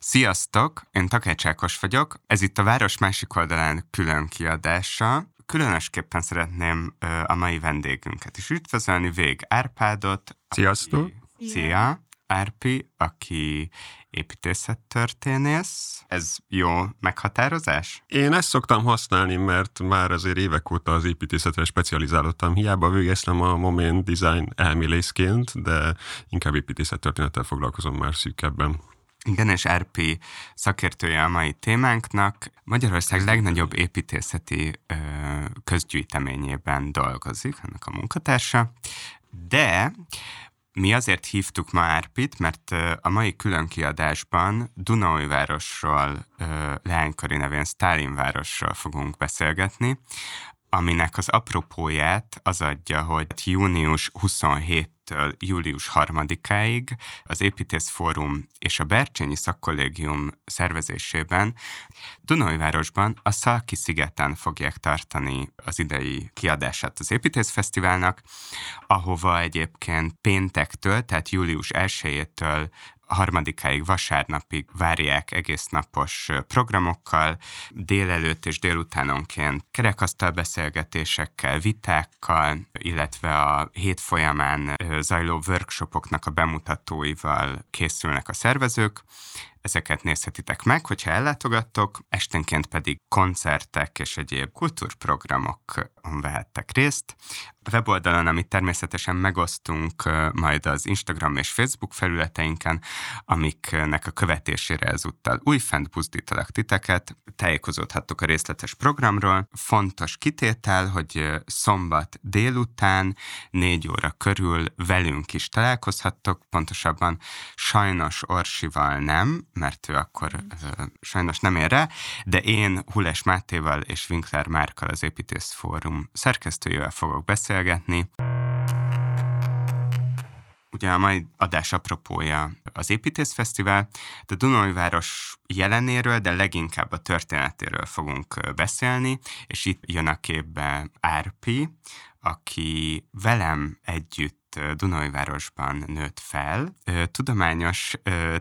Sziasztok, én Takács Ákos vagyok, ez itt a Város másik oldalán külön kiadása. Különösképpen szeretném a mai vendégünket is üdvözölni, Vég Árpádot. Sziasztok! Aki, szia! Árpi, aki építészettörténész. Ez jó meghatározás? Én ezt szoktam használni, mert már azért évek óta az építészetre specializálódtam. Hiába végeztem a Moment Design elmélészként, de inkább építészettörténettel foglalkozom már szűkebben. Igen, és RP szakértője a mai témánknak. Magyarország legnagyobb építészeti ö, közgyűjteményében dolgozik, ennek a munkatársa, de mi azért hívtuk ma Árpit, mert a mai különkiadásban Dunaújvárosról, leánykori nevén Stálinvárosról fogunk beszélgetni, aminek az apropóját az adja, hogy június 27 től július 3-áig az Építész Fórum és a Bercsényi Szakkollégium szervezésében Dunajvárosban a Szalki szigeten fogják tartani az idei kiadását az Építészfesztiválnak, ahova egyébként péntektől, tehát július 1-től harmadikáig vasárnapig várják egész napos programokkal, délelőtt és délutánonként kerekasztal beszélgetésekkel, vitákkal, illetve a hét folyamán zajló workshopoknak a bemutatóival készülnek a szervezők. Ezeket nézhetitek meg, hogyha ellátogattok, esténként pedig koncertek és egyéb kultúrprogramokon vehettek részt. A weboldalon, amit természetesen megosztunk majd az Instagram és Facebook felületeinken, amiknek a követésére ezúttal újfent buzdítalak titeket, tájékozódhattok a részletes programról. Fontos kitétel, hogy szombat délután, négy óra körül velünk is találkozhattok, pontosabban sajnos Orsival nem, mert ő akkor uh, sajnos nem ér rá, de én Hules Mátéval és Winkler Márkal az Építész Fórum szerkesztőjével fogok beszélgetni. Ugye a mai adás apropója az Építészfesztivál, de Dunajváros jelenéről, de leginkább a történetéről fogunk beszélni, és itt jön a képbe Árpi, aki velem együtt Dunajvárosban nőtt fel. Tudományos,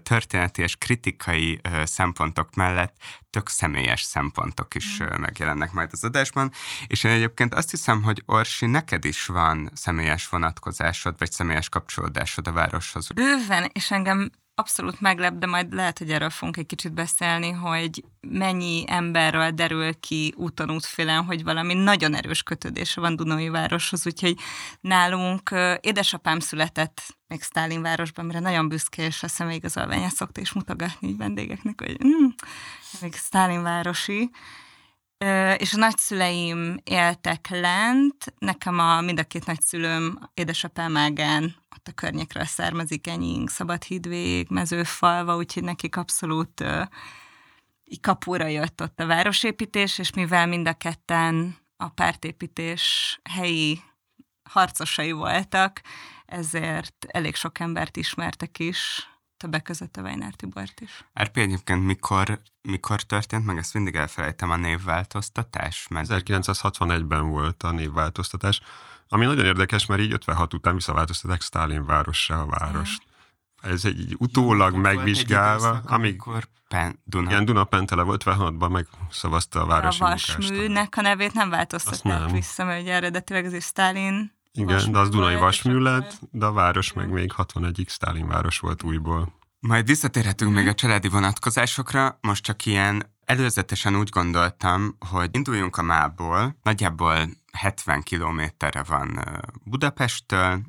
történeti és kritikai szempontok mellett tök személyes szempontok is mm. megjelennek majd az adásban, és én egyébként azt hiszem, hogy Orsi, neked is van személyes vonatkozásod, vagy személyes kapcsolódásod a városhoz. Bőven, és engem abszolút meglep, de majd lehet, hogy erről fogunk egy kicsit beszélni, hogy mennyi emberről derül ki úton útfélen, hogy valami nagyon erős kötődése van Dunai városhoz, úgyhogy nálunk édesapám született még Stálin városban, mire nagyon büszke, és a személyigazolványát szokta is mutogatni vendégeknek, hogy mm, még Stálin városi. És a nagyszüleim éltek lent, nekem a, mind a két nagyszülőm, édesapám ágán a környékről származik, Enying, Szabadhídvég, Mezőfalva, úgyhogy nekik abszolút uh, kapura jött ott a városépítés, és mivel mind a ketten a pártépítés helyi harcosai voltak, ezért elég sok embert ismertek is, többek között a Weiner Tibort is. RP egyébként mikor, mikor történt meg? Ezt mindig elfelejtem a névváltoztatás. Mert... 1961-ben volt a névváltoztatás, ami nagyon érdekes, mert így 56 után visszaváltoztatták Stalin várossá a várost. Mm. Ez egy utólag Igen, megvizsgálva, időszak, amíg amikor Pen, Duna. Igen, Duna Pentele volt, 56-ban megszavazta a városi A vasműnek a nevét nem változtatták nem. vissza, mert ugye eredetileg az is Stalin igen, de az Dunai Vasmű lett, de a város meg még 61-ig Stálin város volt újból. Majd visszatérhetünk még a családi vonatkozásokra, most csak ilyen előzetesen úgy gondoltam, hogy induljunk a mából, nagyjából 70 kilométerre van Budapesttől,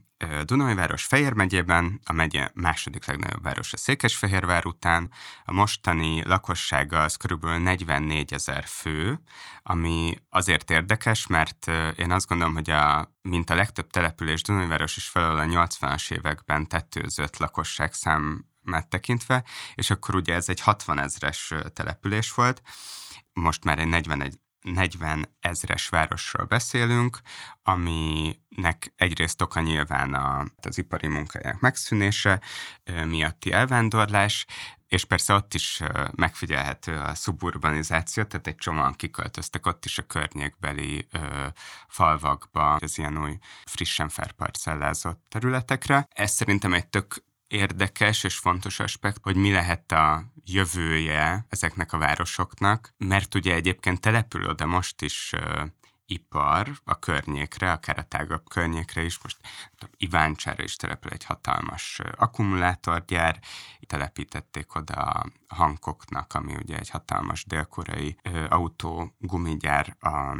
Dunajváros Fejér megyében, a megye második legnagyobb város a Székesfehérvár után, a mostani lakossága az körülbelül 44 ezer fő, ami azért érdekes, mert én azt gondolom, hogy a, mint a legtöbb település Dunajváros is felől a 80-as években tetőzött lakosságszám tekintve, és akkor ugye ez egy 60 ezres település volt, most már egy 41 40 ezres városról beszélünk, aminek egyrészt oka nyilván a, az ipari munkáják megszűnése miatti elvándorlás, és persze ott is megfigyelhető a szuburbanizáció, tehát egy csomóan kiköltöztek ott is a környékbeli ö, falvakba, az ilyen új frissen felparcellázott területekre. Ez szerintem egy tök érdekes és fontos aspekt, hogy mi lehet a jövője ezeknek a városoknak, mert ugye egyébként települ oda most is ipar a környékre, akár a tágabb környékre is. Most Iváncsára is települ egy hatalmas akkumulátorgyár, telepítették oda a Hankoknak, ami ugye egy hatalmas dél-koreai autógumigyár a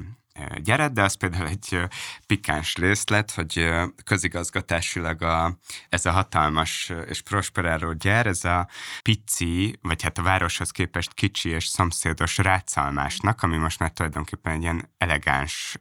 gyeret, de az például egy pikáns részlet, hogy közigazgatásilag a, ez a hatalmas és prosperáló gyár, ez a pici, vagy hát a városhoz képest kicsi és szomszédos rácalmásnak, ami most már tulajdonképpen egy ilyen elegáns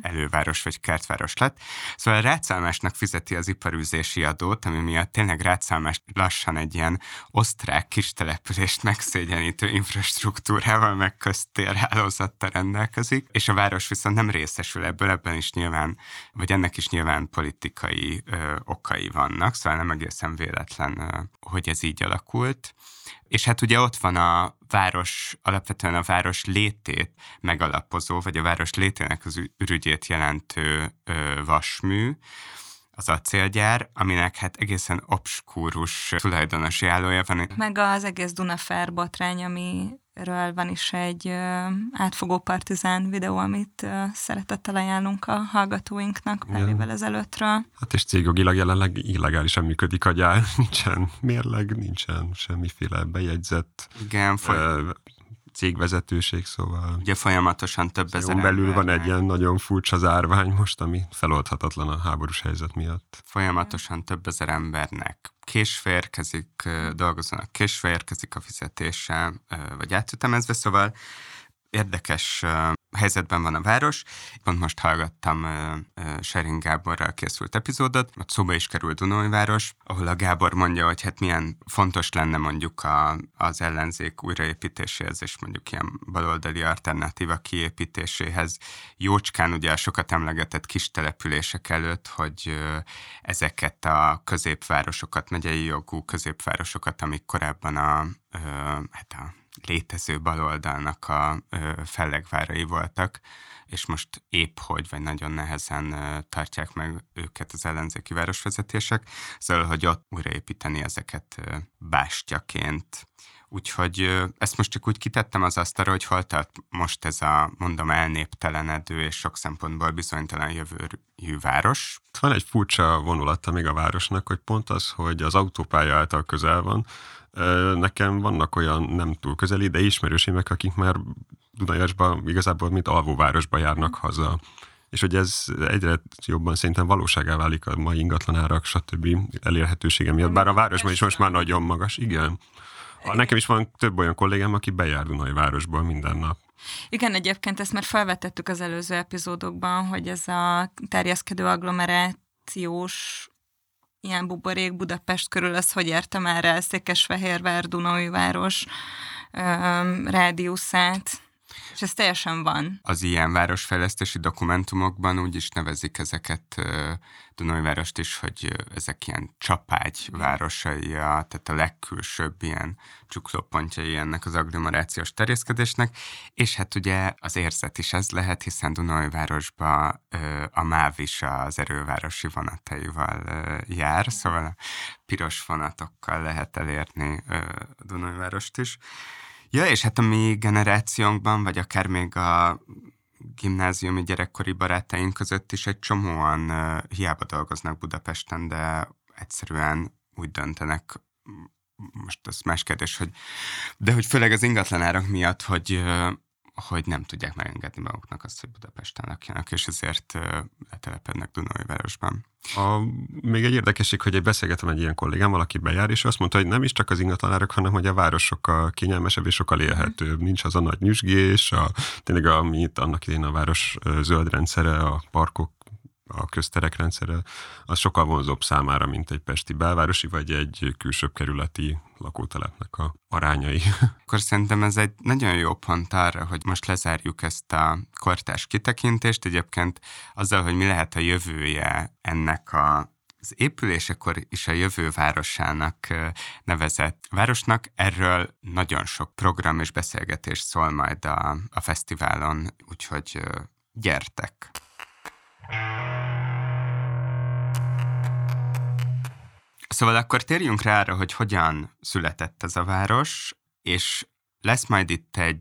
előváros vagy kertváros lett. Szóval a rácalmásnak fizeti az iparűzési adót, ami miatt tényleg rácalmás lassan egy ilyen osztrák kis települést megszégyenítő infrastruktúrával, meg köztérhálózattal rendelkezik, és a város viszont nem részesül ebből, ebben is nyilván, vagy ennek is nyilván politikai ö, okai vannak, szóval nem egészen véletlen, ö, hogy ez így alakult. És hát ugye ott van a város, alapvetően a város létét megalapozó, vagy a város létének az ürügyét jelentő ö, vasmű, az acélgyár, aminek hát egészen obskúrus tulajdonosi állója van. Meg az egész Dunafer botrány, ami ről van is egy átfogó partizán videó, amit szeretettel ajánlunk a hallgatóinknak pár évvel ezelőttről. Hát és cégogilag jelenleg illegálisan működik a gyár, nincsen mérleg, nincsen semmiféle bejegyzett Igen, foly- cégvezetőség, szóval... Ugye folyamatosan több ezer belül van egy ilyen nagyon furcsa zárvány most, ami feloldhatatlan a háborús helyzet miatt. Folyamatosan több ezer embernek késve érkezik, dolgozónak késve érkezik a fizetése, vagy átütemezve, szóval érdekes helyzetben van a város. Pont most hallgattam Sering Gáborral készült epizódot, ott szóba is kerül Dunajváros, ahol a Gábor mondja, hogy hát milyen fontos lenne mondjuk a, az ellenzék újraépítéséhez, és mondjuk ilyen baloldali alternatíva kiépítéséhez. Jócskán ugye a sokat emlegetett kis települések előtt, hogy ezeket a középvárosokat, megyei jogú középvárosokat, amik korábban a, hát a létező baloldalnak a fellegvárai voltak, és most épp hogy, vagy nagyon nehezen tartják meg őket az ellenzéki városvezetések, szóval, hogy ott újraépíteni ezeket bástyaként. Úgyhogy ezt most csak úgy kitettem az asztalra, hogy hol tart most ez a, mondom, elnéptelenedő és sok szempontból bizonytalan jövőjű város. Van egy furcsa vonulata még a városnak, hogy pont az, hogy az autópálya által közel van, Nekem vannak olyan nem túl közeli, de ismerősémek, akik már Dunajasba igazából mint alvóvárosba járnak haza. És hogy ez egyre jobban szerintem valóságá válik a mai ingatlanárak, stb. elérhetősége miatt. Bár a városban is most már nagyon magas, igen. Nekem is van több olyan kollégám, aki bejár Dunai városból minden nap. Igen, egyébként ezt már felvetettük az előző epizódokban, hogy ez a terjeszkedő agglomerációs ilyen buborék Budapest körül, az hogy értem már el Székesfehérvár, város rádiuszát, és ez teljesen van. Az ilyen városfejlesztési dokumentumokban úgy is nevezik ezeket Dunajvárost is, hogy ezek ilyen csapágy városai, tehát a legkülsőbb ilyen csuklópontjai ennek az agglomerációs terjeszkedésnek, és hát ugye az érzet is ez lehet, hiszen Dunajvárosba a MÁV is az erővárosi vonataival jár, szóval a piros vonatokkal lehet elérni Dunajvárost is. Ja, és hát a mi generációnkban, vagy akár még a gimnáziumi gyerekkori barátaink között is egy csomóan hiába dolgoznak Budapesten, de egyszerűen úgy döntenek, most ez más kérdés, hogy, de hogy főleg az ingatlanárak miatt, hogy hogy nem tudják megengedni maguknak azt, hogy Budapesten lakjanak, és ezért letelepednek Dunajvárosban. A, még egy érdekesség, hogy egy beszélgetem egy ilyen kollégámmal, aki bejár, és azt mondta, hogy nem is csak az ingatlanárak, hanem hogy a város sokkal kényelmesebb és sokkal élhetőbb. Nincs az a nagy nyüzsgés, a, tényleg amit annak idén a város zöld rendszere, a parkok a közterek rendszere, az sokkal vonzóbb számára, mint egy pesti belvárosi, vagy egy külsőbb kerületi lakótelepnek a arányai. Akkor szerintem ez egy nagyon jó pont arra, hogy most lezárjuk ezt a kortás kitekintést. Egyébként azzal, hogy mi lehet a jövője ennek a az épülésekor is a jövő városának nevezett városnak. Erről nagyon sok program és beszélgetés szól majd a, a fesztiválon, úgyhogy gyertek! Szóval akkor térjünk rá arra, hogy hogyan született ez a város, és lesz majd itt egy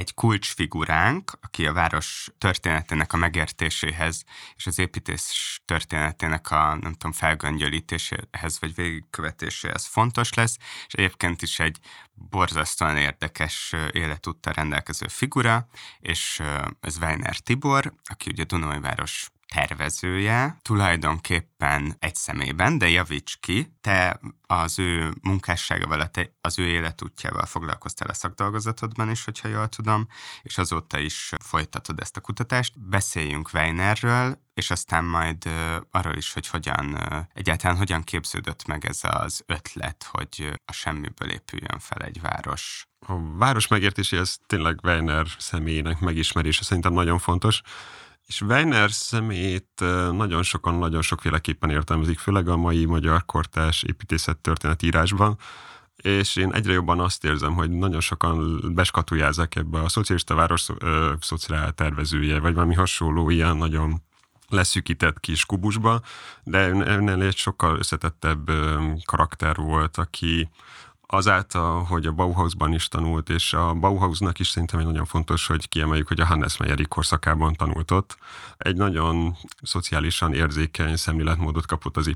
egy kulcsfiguránk, aki a város történetének a megértéséhez és az építés történetének a, nem tudom, felgöngyölítéséhez vagy végigkövetéséhez fontos lesz, és egyébként is egy borzasztóan érdekes életúttal rendelkező figura, és ez Weiner Tibor, aki ugye Dunajváros tervezője, tulajdonképpen egy szemében, de javíts ki, te az ő munkásságával, az ő életútjával foglalkoztál a szakdolgozatodban is, hogyha jól tudom, és azóta is folytatod ezt a kutatást. Beszéljünk Weinerről, és aztán majd arról is, hogy hogyan, egyáltalán hogyan képződött meg ez az ötlet, hogy a semmiből épüljön fel egy város. A város megértéséhez tényleg Weiner személyének megismerése szerintem nagyon fontos. És Weiner személyét nagyon sokan nagyon sokféleképpen értelmezik, főleg a mai magyar kortás építészet történet írásban, és én egyre jobban azt érzem, hogy nagyon sokan beskatujázzák ebbe a szocialista város ö, szociál tervezője, vagy valami hasonló ilyen nagyon leszűkített kis kubusba, de ennél egy sokkal összetettebb karakter volt, aki azáltal, hogy a Bauhausban is tanult, és a Bauhausnak is szerintem egy nagyon fontos, hogy kiemeljük, hogy a Hannes Meyeri korszakában tanult ott. Egy nagyon szociálisan érzékeny szemléletmódot kapott az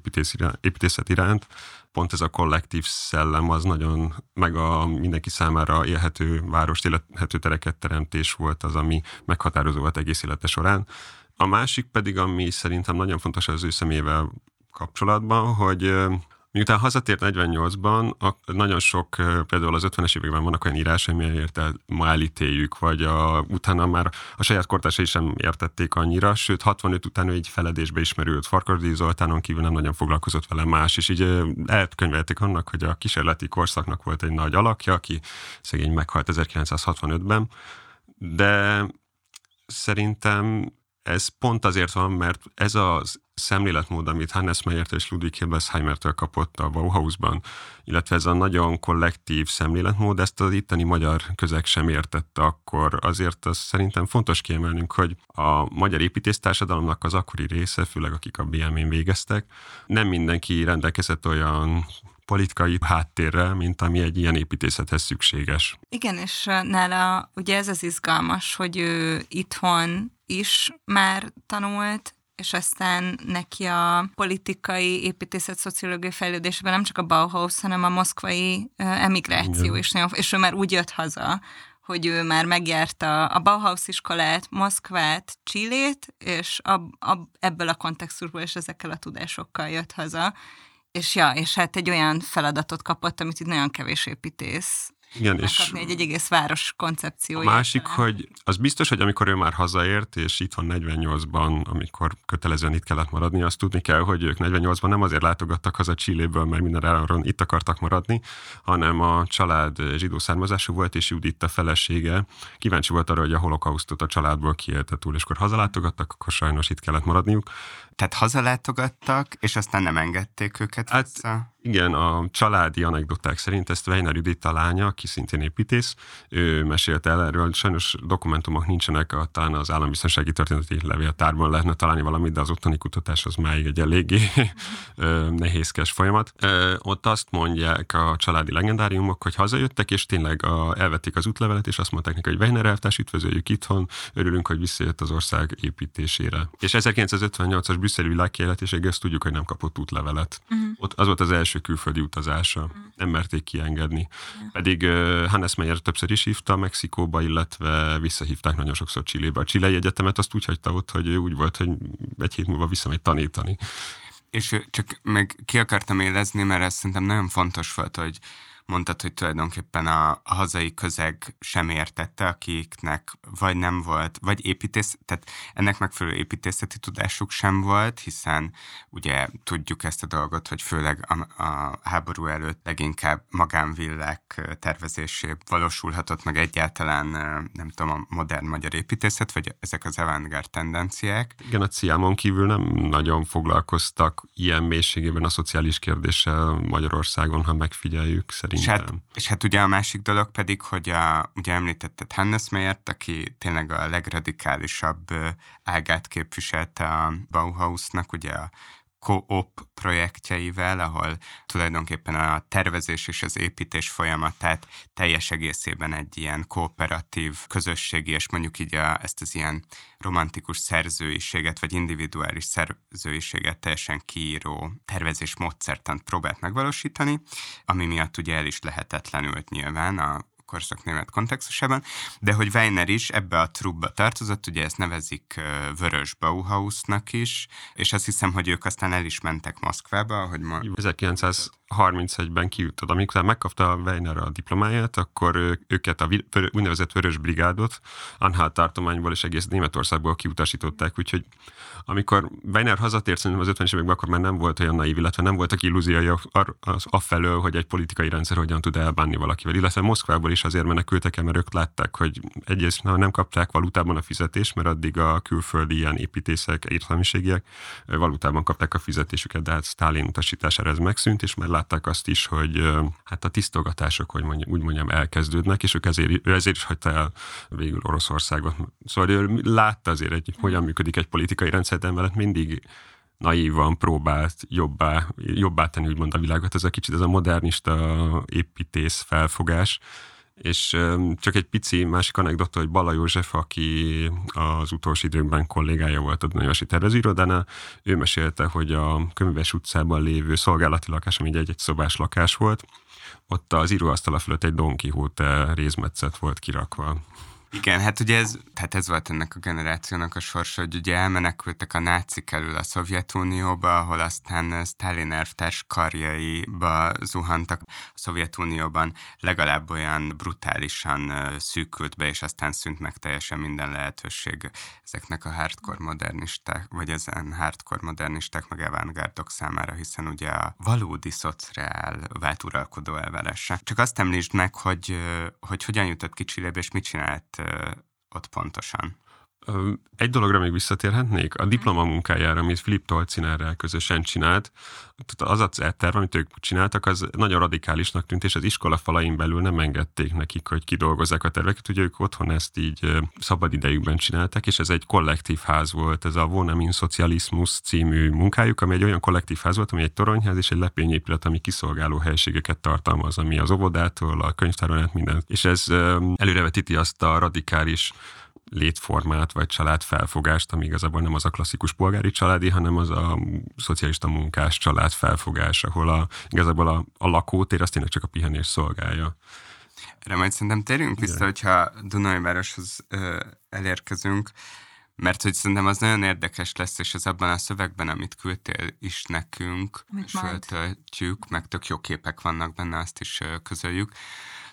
építészet iránt. Pont ez a kollektív szellem az nagyon, meg a mindenki számára élhető várost, élhető tereket teremtés volt az, ami meghatározó volt egész élete során. A másik pedig, ami szerintem nagyon fontos az ő személyével kapcsolatban, hogy Miután hazatért 48-ban, nagyon sok, például az 50-es években vannak olyan írásai, miért ma elítéljük, vagy a, utána már a saját kortársai sem értették annyira, sőt 65 után egy feledésbe ismerült. Farkardi Zoltánon kívül nem nagyon foglalkozott vele más, és így elkönyvelték annak, hogy a kísérleti korszaknak volt egy nagy alakja, aki szegény meghalt 1965-ben, de szerintem ez pont azért van, mert ez az szemléletmód, amit Hannes Meyert és Ludwig Hilbesheimertől kapott a Bauhausban, illetve ez a nagyon kollektív szemléletmód, ezt az itteni magyar közeg sem értette akkor. Azért az szerintem fontos kiemelnünk, hogy a magyar építésztársadalomnak az akkori része, főleg akik a BM-én végeztek, nem mindenki rendelkezett olyan politikai háttérrel, mint ami egy ilyen építészethez szükséges. Igen, és nála ugye ez az izgalmas, hogy ő itthon is már tanult, és aztán neki a politikai építészet szociológiai fejlődésben nem csak a Bauhaus, hanem a moszkvai emigráció Igen. is nagyon, és ő már úgy jött haza, hogy ő már megjárta a Bauhaus iskolát, Moszkvát, Csillét, és a, a, ebből a kontextusból és ezekkel a tudásokkal jött haza. És ja, és hát egy olyan feladatot kapott, amit itt nagyon kevés építész igen, és egy, egy egész város koncepciója. A másik, talán. hogy az biztos, hogy amikor ő már hazaért, és itt van 48-ban, amikor kötelezően itt kellett maradni, azt tudni kell, hogy ők 48-ban nem azért látogattak haza Csilléből, mert minden áron itt akartak maradni, hanem a család zsidó származású volt, és Judit a felesége kíváncsi volt arra, hogy a holokausztot a családból kiélte túl, és akkor hazalátogattak, akkor sajnos itt kellett maradniuk. Tehát hazalátogattak, és aztán nem engedték őket hát, vissza? Igen, a családi anekdoták szerint ezt Weiner Judit a lánya, aki szintén építész, ő mesélte el erről, sajnos dokumentumok nincsenek, a, talán az állambiztonsági történeti levéltárban lehetne találni valamit, de az ottani kutatás az máig egy eléggé nehézkes folyamat. Ott azt mondják a családi legendáriumok, hogy hazajöttek, és tényleg a, elvették az útlevelet, és azt mondták neki, hogy Weiner elvtárs, üdvözöljük itthon, örülünk, hogy visszajött az ország építésére. És 1958-as brüsszeli világkiállítésig ezt tudjuk, hogy nem kapott útlevelet. Uh-huh. Ott az volt az első külföldi utazása. Uh-huh. Nem merték kiengedni. Uh-huh. Pedig uh, Hannes Meyer többször is hívta Mexikóba, illetve visszahívták nagyon sokszor Csillébe. A Chilei Egyetemet azt úgy hagyta ott, hogy úgy volt, hogy egy hét múlva visszamegy tanítani. És csak meg ki akartam élezni, mert ez szerintem nagyon fontos volt, hogy mondtad, hogy tulajdonképpen a, a hazai közeg sem értette, akiknek vagy nem volt, vagy építész, tehát ennek megfelelő építészeti tudásuk sem volt, hiszen ugye tudjuk ezt a dolgot, hogy főleg a, a háború előtt leginkább magánvillák tervezésé valósulhatott meg egyáltalán, nem tudom, a modern magyar építészet, vagy ezek az avantgárd tendenciák. Igen, a ciámon kívül nem nagyon foglalkoztak ilyen mélységében a szociális kérdéssel Magyarországon, ha megfigyeljük, szerintem és hát, és hát ugye a másik dolog pedig, hogy a, ugye említetted Hannes Meyert, aki tényleg a legradikálisabb ágát képviselte a Bauhausnak, ugye a co-op projektjeivel, ahol tulajdonképpen a tervezés és az építés folyamatát teljes egészében egy ilyen kooperatív, közösségi, és mondjuk így a, ezt az ilyen romantikus szerzőiséget, vagy individuális szerzőiséget teljesen kiíró tervezés módszertant próbált megvalósítani, ami miatt ugye el is lehetetlenült nyilván a korszak német kontextusában, de hogy Weiner is ebbe a trubba tartozott, ugye ezt nevezik Vörös Bauhausnak is, és azt hiszem, hogy ők aztán el is mentek Moszkvába, hogy ma... 1931-ben kijutott, amikor megkapta Weiner a diplomáját, akkor őket a úgynevezett Vörös Brigádot Anhalt tartományból és egész Németországból kiutasították, úgyhogy amikor Weiner hazatért szerintem az 50-es években, akkor már nem volt olyan naív, illetve nem voltak illúziói afelől, hogy egy politikai rendszer hogyan tud elbánni valakivel, illetve Moszkvából is azért menekültek mert ők látták, hogy egyrészt nem kapták valutában a fizetést, mert addig a külföldi ilyen építészek, értelmiségiek valutában kapták a fizetésüket, de hát Stalin utasítására ez megszűnt, és már látták azt is, hogy hát a tisztogatások, hogy mondjam, úgy mondjam, elkezdődnek, és ők ezért, ő ezért is hagyta el végül Oroszországot. Szóval ő látta azért, hogy hogyan működik egy politikai rendszer, de emellett mindig naívan próbált jobbá, jobbá tenni úgymond a világot. Ez a kicsit ez a modernista építész felfogás, és csak egy pici másik anekdota, hogy Bala József, aki az utolsó időkben kollégája volt a Nagyvárosi Tervezőirodánál, ő mesélte, hogy a Köműves utcában lévő szolgálati lakás, ami egy egy szobás lakás volt, ott az íróasztala fölött egy Don Quixote részmetszet volt kirakva. Igen, hát ugye ez, tehát ez volt ennek a generációnak a sorsa, hogy ugye elmenekültek a nácik elől a Szovjetunióba, ahol aztán Stalin elvtárs karjaiba zuhantak. A Szovjetunióban legalább olyan brutálisan szűkült be, és aztán szűnt meg teljesen minden lehetőség ezeknek a hardcore modernisták, vagy ezen hardcore modernisták, meg avantgárdok számára, hiszen ugye a valódi szociál vált uralkodó elvárása. Csak azt említsd meg, hogy, hogy hogyan jutott ki és mit csinált ott pontosan? Egy dologra még visszatérhetnék. A diplomamunkájára, amit Filip Tolcinerrel közösen csinált, az a terv, amit ők csináltak, az nagyon radikálisnak tűnt, és az iskola falain belül nem engedték nekik, hogy kidolgozzák a terveket. Ugye ők otthon ezt így szabad idejükben csinálták, és ez egy kollektív ház volt, ez a Vonamin Socialismus című munkájuk, ami egy olyan kollektív ház volt, ami egy toronyház és egy lepényépület, ami kiszolgáló helységeket tartalmaz, ami az óvodától, a könyvtáron át minden. És ez előrevetíti azt a radikális létformát vagy családfelfogást, ami igazából nem az a klasszikus polgári családi, hanem az a szocialista munkás család felfogás, ahol a, igazából a, a lakótér azt tényleg csak a pihenés szolgálja. Erre majd szerintem térjünk vissza, Igen. hogyha Dunajvároshoz ö, elérkezünk, mert hogy szerintem az nagyon érdekes lesz, és az abban a szövegben, amit küldtél is nekünk, és föltöltjük, meg tök jó képek vannak benne, azt is közöljük,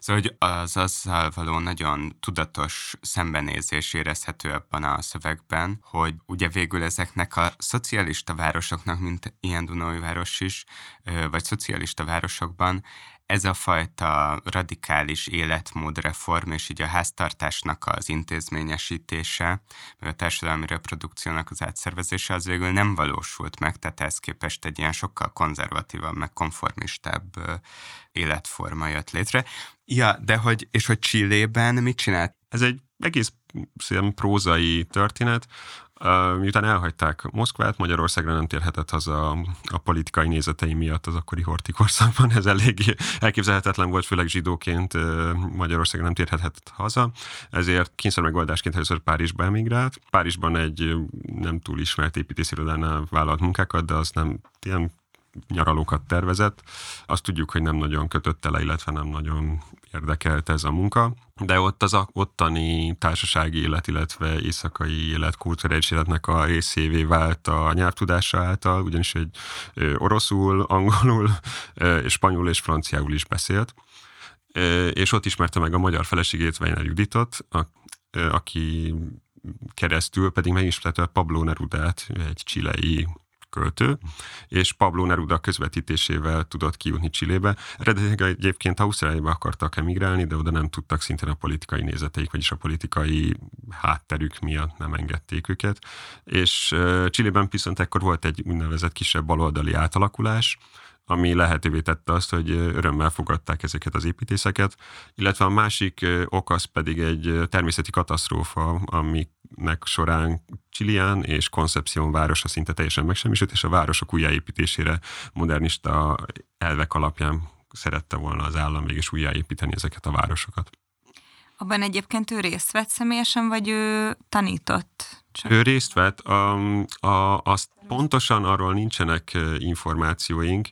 Szóval, hogy az azzal való nagyon tudatos szembenézés érezhető ebben a szövegben, hogy ugye végül ezeknek a szocialista városoknak, mint ilyen Dunói város is, vagy szocialista városokban ez a fajta radikális életmódreform, és így a háztartásnak az intézményesítése, meg a társadalmi reprodukciónak az átszervezése, az végül nem valósult meg, tehát ehhez képest egy ilyen sokkal konzervatívabb, meg konformistább életforma jött létre. Ja, de hogy, és hogy Csillében mit csinált? Ez egy egész prózai történet, miután elhagyták Moszkvát, Magyarországra nem térhetett haza a politikai nézetei miatt az akkori hortikorszakban. Ez elég elképzelhetetlen volt, főleg zsidóként Magyarországra nem térhetett haza. Ezért kényszer megoldásként először Párizsba emigrált. Párizsban egy nem túl ismert építészirodánál vállalt munkákat, de az nem ilyen nyaralókat tervezett. Azt tudjuk, hogy nem nagyon kötötte le, illetve nem nagyon érdekelt ez a munka, de ott az ottani társasági élet, illetve éjszakai élet, kulturális életnek a részévé vált a nyelvtudása által, ugyanis egy oroszul, angolul, spanyol és franciául is beszélt, és ott ismerte meg a magyar feleségét, Weiner Juditot, aki keresztül pedig megismerte Pablo Nerudát, egy csilei költő, és Pablo Neruda közvetítésével tudott kijutni Csillébe. Eredetileg egyébként Ausztráliába akartak emigrálni, de oda nem tudtak szintén a politikai nézeteik, vagyis a politikai hátterük miatt nem engedték őket. És Csillében viszont ekkor volt egy úgynevezett kisebb baloldali átalakulás, ami lehetővé tette azt, hogy örömmel fogadták ezeket az építészeket, illetve a másik ok az pedig egy természeti katasztrófa, ami építészetnek során Csilián és Concepción városa szinte teljesen megsemmisült, és a városok újjáépítésére modernista elvek alapján szerette volna az állam mégis újjáépíteni ezeket a városokat. Abban egyébként ő részt vett személyesen, vagy ő tanított? Csak... Ő részt vett, a, a, azt pontosan arról nincsenek információink,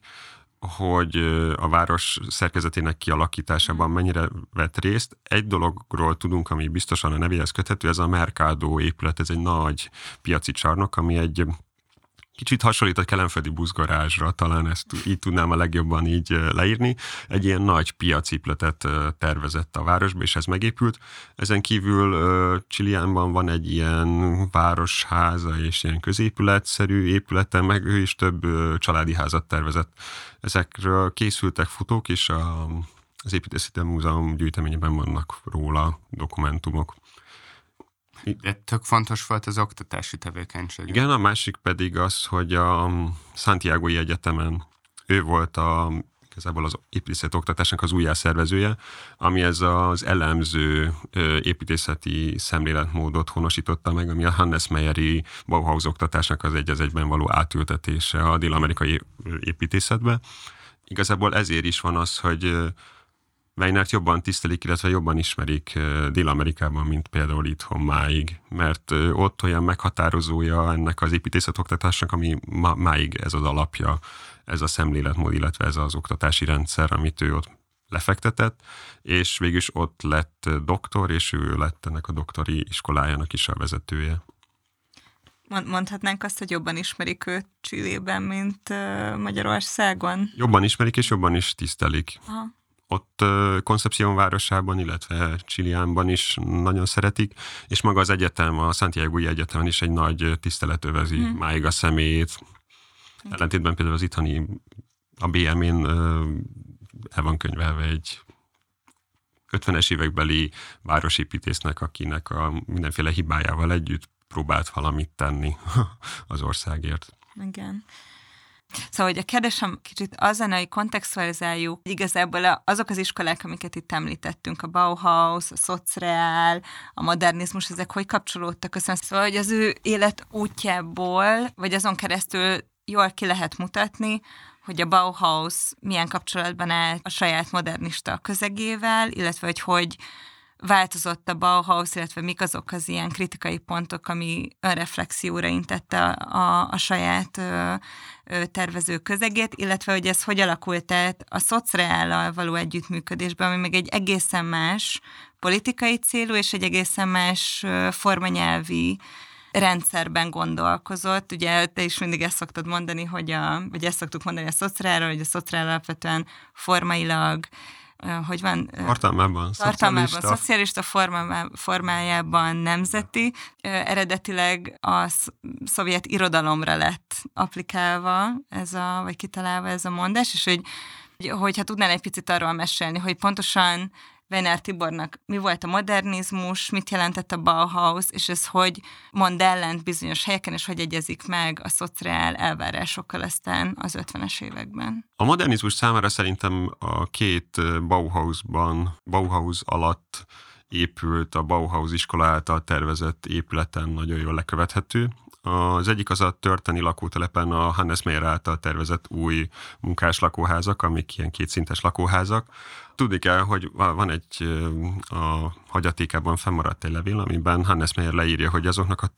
hogy a város szerkezetének kialakításában mennyire vett részt. Egy dologról tudunk, ami biztosan a nevéhez köthető, ez a Mercado épület, ez egy nagy piaci csarnok, ami egy Kicsit hasonlít a kelemföldi buszgarázsra, talán ezt így tudnám a legjobban így leírni. Egy ilyen nagy piacipletet tervezett a városba, és ez megépült. Ezen kívül Csiliánban van egy ilyen városháza és ilyen középületszerű épülete, meg ő is több családi házat tervezett. Ezekről készültek futók, és a, az Építészeti Múzeum gyűjteményében vannak róla dokumentumok. De tök fontos volt az oktatási tevékenység. Igen, a másik pedig az, hogy a Santiago Egyetemen ő volt a igazából az építészeti oktatásnak az újjászervezője, ami ez az elemző építészeti szemléletmódot honosította meg, ami a Hannes Meyeri Bauhaus oktatásnak az egy egyben való átültetése a dél-amerikai építészetbe. Igazából ezért is van az, hogy Weinert jobban tisztelik, illetve jobban ismerik Dél-Amerikában, mint például itthon máig, mert ott olyan meghatározója ennek az építészetoktatásnak, ami ma, máig ez az alapja, ez a szemléletmód, illetve ez az oktatási rendszer, amit ő ott lefektetett, és végülis ott lett doktor, és ő lett ennek a doktori iskolájának is a vezetője. Mondhatnánk azt, hogy jobban ismerik őt Csillében, mint Magyarországon? Jobban ismerik, és jobban is tisztelik. Aha ott Concepción városában, illetve Csiliánban is nagyon szeretik, és maga az egyetem, a Santiago Egyetemen is egy nagy tisztelet övezi hmm. máig a személyét. Ellentétben például az itthoni, a BM-én el van könyvelve egy 50-es évekbeli városépítésznek, akinek a mindenféle hibájával együtt próbált valamit tenni az országért. Igen. Szóval, hogy a kérdésem kicsit az hogy kontextualizáljuk, igazából azok az iskolák, amiket itt említettünk, a Bauhaus, a Szociál, a modernizmus, ezek hogy kapcsolódtak össze? Szóval, hogy az ő élet útjából, vagy azon keresztül jól ki lehet mutatni, hogy a Bauhaus milyen kapcsolatban áll a saját modernista közegével, illetve hogy hogy változott a Bauhaus, illetve mik azok az ilyen kritikai pontok, ami önreflexióra intette a, a, a saját ö, ö, tervező közegét, illetve hogy ez hogy alakult tehát a szociállal való együttműködésben, ami meg egy egészen más politikai célú és egy egészen más formanyelvi rendszerben gondolkozott. Ugye te is mindig ezt szoktad mondani, hogy a, vagy ezt szoktuk mondani a szociálról, hogy a szociál alapvetően formailag hogy van? Tartalmában. Tartalmában, szocialista formájában nemzeti. Eredetileg a szovjet irodalomra lett applikálva ez a, vagy kitalálva ez a mondás, és hogy hogyha tudnál egy picit arról mesélni, hogy pontosan Weiner Tibornak mi volt a modernizmus, mit jelentett a Bauhaus, és ez hogy mond ellent bizonyos helyeken, és hogy egyezik meg a szociál elvárásokkal aztán az 50-es években. A modernizmus számára szerintem a két Bauhausban, Bauhaus alatt épült a Bauhaus iskola által tervezett épületen nagyon jól lekövethető. Az egyik az a történi lakótelepen a Hannes Meyer által tervezett új munkás lakóházak, amik ilyen kétszintes lakóházak. Tudni kell, hogy van egy a hagyatékában fennmaradt egy levél, amiben Hannes Meyer leírja, hogy azoknak a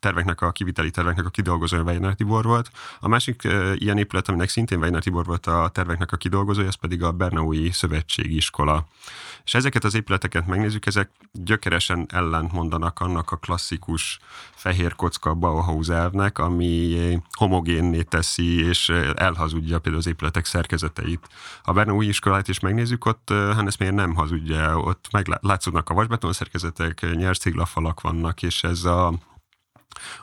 terveknek, a kiviteli terveknek a kidolgozója Weiner Tibor volt. A másik ilyen épület, aminek szintén Weiner Tibor volt a terveknek a kidolgozója, ez pedig a Bernaui Szövetségi Iskola. És ezeket az épületeket megnézzük, ezek gyökeresen ellent mondanak annak a klasszikus fehér kocka Bauhaus elvnek, ami homogénné teszi és elhazudja például az épületek szerkezeteit. A Bernaui iskolát is megnézzük, ott Hannes miért nem hazudja, ott meglátszódnak a vasbeton szerkezetek, nyers ciglafalak vannak, és ez a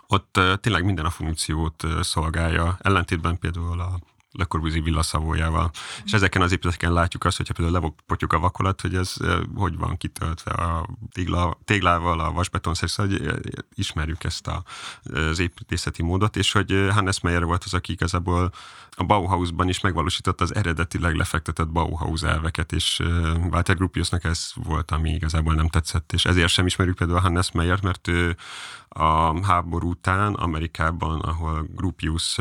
ott tényleg minden a funkciót szolgálja, ellentétben például a Le Corbusier villaszavójával. Mm. És ezeken az épületeken látjuk azt, hogyha például levopotjuk a vakolat, hogy ez hogy van kitöltve a tégla, téglával, a vasbetonszerűen, hogy ismerjük ezt a, az építészeti módot, és hogy Hannes Meyer volt az, aki igazából a Bauhausban is megvalósította az eredetileg lefektetett Bauhaus elveket, és Walter Gropiusnak ez volt, ami igazából nem tetszett, és ezért sem ismerjük például Hannes Meyer, mert ő a háború után Amerikában, ahol Gropius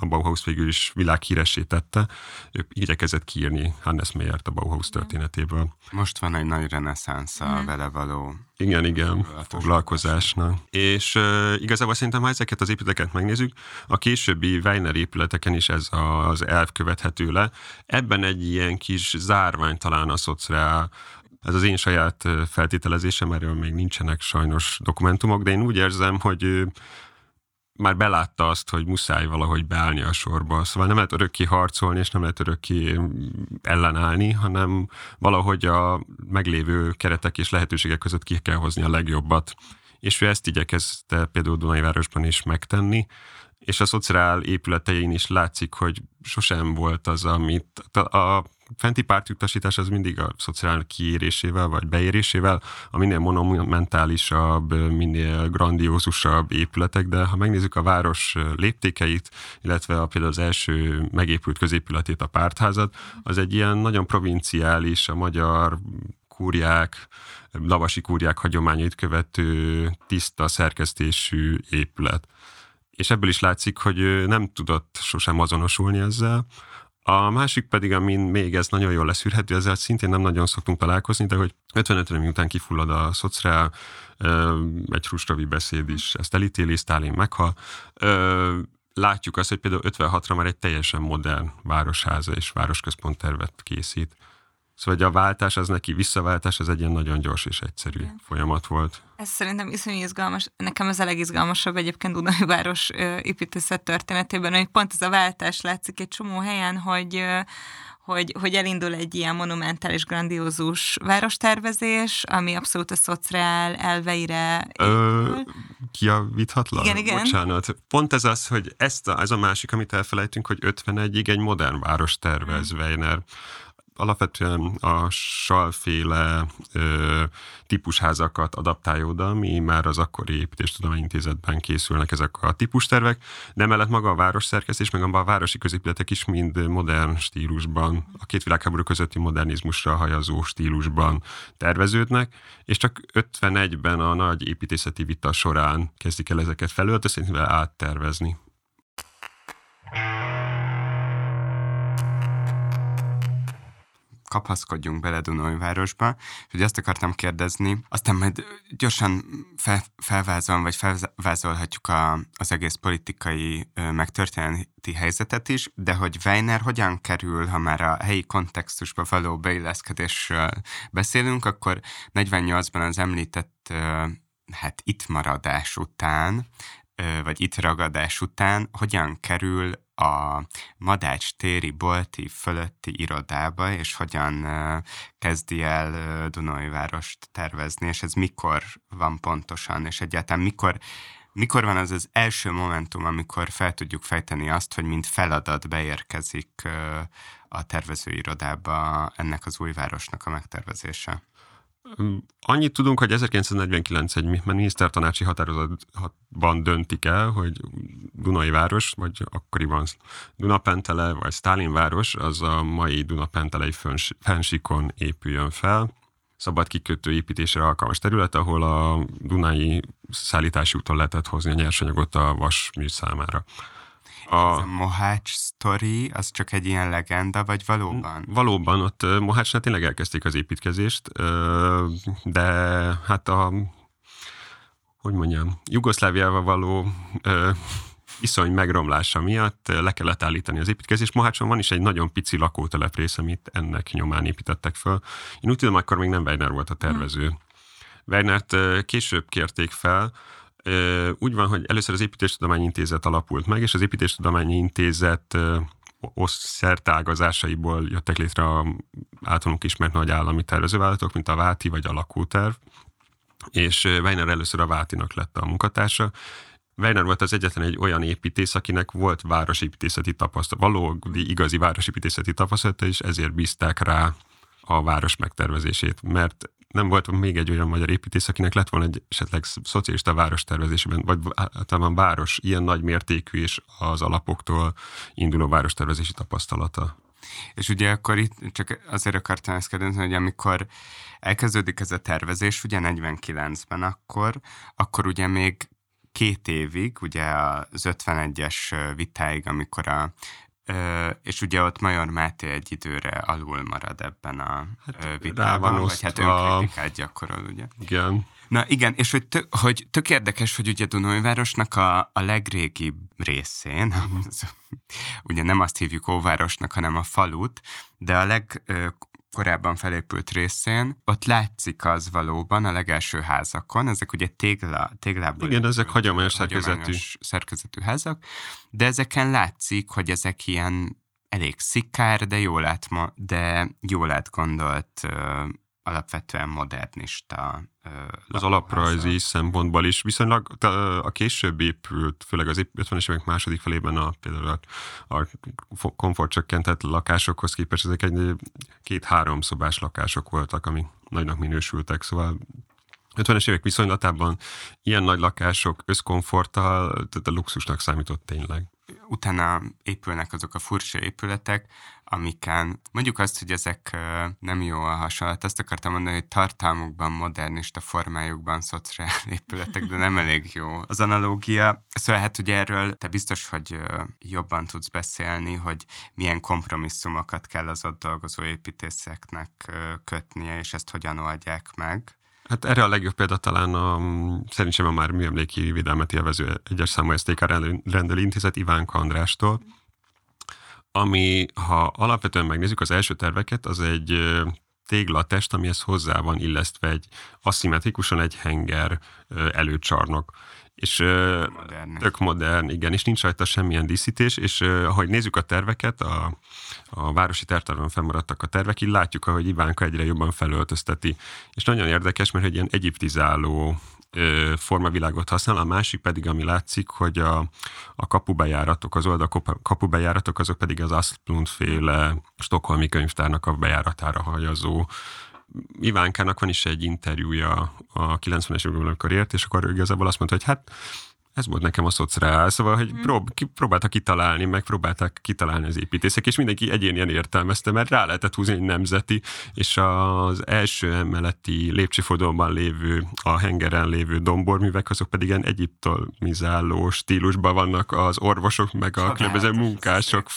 a Bauhaus végül is világhíressé tette, ő igyekezett kiírni Hannes Meyert a Bauhaus történetéből. Most van egy nagy reneszánsz a vele való igen, igen, foglalkozásnak. És uh, igazából szerintem, ha ezeket az épületeket megnézzük, a későbbi Weiner épületeken is ez az elv követhető le. Ebben egy ilyen kis zárvány talán a szociál ez az én saját feltételezésem, erről még nincsenek sajnos dokumentumok, de én úgy érzem, hogy már belátta azt, hogy muszáj valahogy beállni a sorba. Szóval nem lehet örökké harcolni, és nem lehet örökké ellenállni, hanem valahogy a meglévő keretek és lehetőségek között ki kell hozni a legjobbat. És ő ezt igyekezte például Dunajvárosban is megtenni, és a szociál épületein is látszik, hogy sosem volt az, amit a fenti pártjutasítás az mindig a szociál kiérésével vagy beérésével, a minél monumentálisabb, minél grandiózusabb épületek, de ha megnézzük a város léptékeit, illetve a, például az első megépült középületét, a pártházat, az egy ilyen nagyon provinciális, a magyar kúriák, lavasi kúriák hagyományait követő tiszta szerkesztésű épület. És ebből is látszik, hogy nem tudott sosem azonosulni ezzel, a másik pedig, amin még ez nagyon jól leszűrhető, ezzel szintén nem nagyon szoktunk találkozni, de hogy 55 után kifullad a szociál, egy Hrustrovi beszéd is ezt elítéli, Sztálin meghal. Látjuk azt, hogy például 56-ra már egy teljesen modern városháza és városközpont tervet készít. Szóval a váltás, az neki visszaváltás, ez egy ilyen nagyon gyors és egyszerű Igen. folyamat volt. Ez szerintem iszonyú izgalmas. Nekem ez a legizgalmasabb egyébként Dunai város építészet történetében, hogy pont ez a váltás látszik egy csomó helyen, hogy hogy, hogy elindul egy ilyen monumentális, grandiózus várostervezés, ami abszolút a szociál elveire Ö, kiavíthatlan? Igen, igen. Bocsánat. Pont ez az, hogy ezt a, ez a másik, amit elfelejtünk, hogy 51-ig egy modern város tervez mm. Weiner alapvetően a salféle ö, típusházakat adaptálja oda, ami már az akkori építéstudományi intézetben készülnek ezek a típustervek, de mellett maga a városszerkesztés, meg a városi középületek is mind modern stílusban, a két világháború közötti modernizmusra hajazó stílusban terveződnek, és csak 51-ben a nagy építészeti vita során kezdik el ezeket felöltözni, áttervezni. Kapaszkodjunk bele Dunajvárosba, és hogy azt akartam kérdezni, aztán majd gyorsan fel, felvázolom, vagy felvázolhatjuk a, az egész politikai megtörténeti helyzetet is, de hogy Weiner hogyan kerül, ha már a helyi kontextusba való beilleszkedésről beszélünk, akkor 48-ban az említett hát itt maradás után, vagy itt ragadás után hogyan kerül a Madács téri bolti fölötti irodába, és hogyan kezdi el Dunajvárost tervezni, és ez mikor van pontosan, és egyáltalán mikor, mikor van az az első momentum, amikor fel tudjuk fejteni azt, hogy mint feladat beérkezik a tervezőirodába ennek az új városnak a megtervezése? Annyit tudunk, hogy 1949 egy minisztertanácsi határozatban döntik el, hogy Dunai város, vagy akkoriban Dunapentele, vagy Stálin város, az a mai Dunapentele fensikon épüljön fel. Szabad kikötő építésre alkalmas terület, ahol a Dunai szállítási úton lehetett hozni a nyersanyagot a vasmű számára. A, ez a Mohács sztori, az csak egy ilyen legenda, vagy valóban? Valóban, ott Mohácsnál tényleg elkezdték az építkezést, de hát a, hogy mondjam, Jugoszláviával való iszony megromlása miatt le kellett állítani az építkezést. Mohácson van is egy nagyon pici lakótelephelysz, amit ennek nyomán építettek fel. Én úgy tudom, akkor még nem Weiner volt a tervező. Hmm. Weinert később kérték fel, úgy van, hogy először az Építéstudományi Intézet alapult meg, és az Építéstudományi Intézet szertágazásaiból jöttek létre a általunk ismert nagy állami tervezővállalatok, mint a Váti vagy a Lakóterv, és Weiner először a Vátinak lett a munkatársa, Weiner volt az egyetlen egy olyan építész, akinek volt városépítészeti tapasztalat, valódi igazi városépítészeti tapasztalata, és ezért bízták rá a város megtervezését, mert nem volt még egy olyan magyar építész, akinek lett volna egy esetleg szocialista várostervezésében, vagy általában város ilyen nagy mértékű és az alapoktól induló várostervezési tapasztalata. És ugye akkor itt csak azért akartam ezt kérdezni, hogy amikor elkezdődik ez a tervezés, ugye 49-ben akkor, akkor ugye még két évig, ugye az 51-es vitáig, amikor a és ugye ott Major Máté egy időre alul marad ebben a hát, vitában, vagy hát önkritikát gyakorol, ugye? Igen. Na igen, és hogy, tök, hogy tök érdekes, hogy ugye Dunajvárosnak a, a legrégibb részén, mhm. ugye nem azt hívjuk Óvárosnak, hanem a falut, de a leg korábban felépült részén, ott látszik az valóban a legelső házakon, ezek ugye tégla, téglából... Igen, ezek hagyományos szerkezetű. szerkezetű házak, de ezeken látszik, hogy ezek ilyen elég szikár, de jól átma, de jól átgondolt alapvetően modernista Az alaprajzi szempontból is. Viszonylag a később épült, főleg az 50-es évek második felében a, például a, a komfortcsökkentett lakásokhoz képest ezek egy két-három szobás lakások voltak, amik nagynak minősültek, szóval 50-es évek viszonylatában ilyen nagy lakások összkomforttal, tehát a luxusnak számított tényleg. Utána épülnek azok a furcsa épületek, amiken mondjuk azt, hogy ezek nem jó a hasonlat, azt akartam mondani, hogy tartalmukban, modernista formájukban szociál épületek, de nem elég jó az analógia. Szóval hát ugye erről te biztos, hogy jobban tudsz beszélni, hogy milyen kompromisszumokat kell az ott dolgozó építészeknek kötnie, és ezt hogyan oldják meg. Hát erre a legjobb példa talán a, szerintem a már műemléki védelmet élvező egyes számú STK rendelő intézet Ivánka Andrástól, ami, ha alapvetően megnézzük az első terveket, az egy téglatest, amihez hozzá van illesztve egy aszimmetrikusan egy henger előcsarnok. És modern. tök modern, igen, és nincs rajta semmilyen díszítés, és ahogy nézzük a terveket, a, a városi tervtárban fennmaradtak a tervek, így látjuk, ahogy Ivánka egyre jobban felöltözteti. És nagyon érdekes, mert egy ilyen egyiptizáló formavilágot használ, a másik pedig, ami látszik, hogy a, a kapubejáratok, az oldal kapubejáratok, azok pedig az Asplund féle stokholmi könyvtárnak a bejáratára hajazó Ivánkának van is egy interjúja a 90-es években, amikor ért, és akkor igazából azt mondta, hogy hát ez volt nekem a szociál, szóval, hogy mm. prób, ki, próbáltak kitalálni, meg próbálták kitalálni az építészek, és mindenki egyénien értelmezte, mert rá lehetett húzni egy nemzeti, és az első emeleti lépcsőfordulóban lévő, a hengeren lévő domborművek, azok pedig ilyen egyiptomizáló stílusban vannak az orvosok, meg a különböző munkások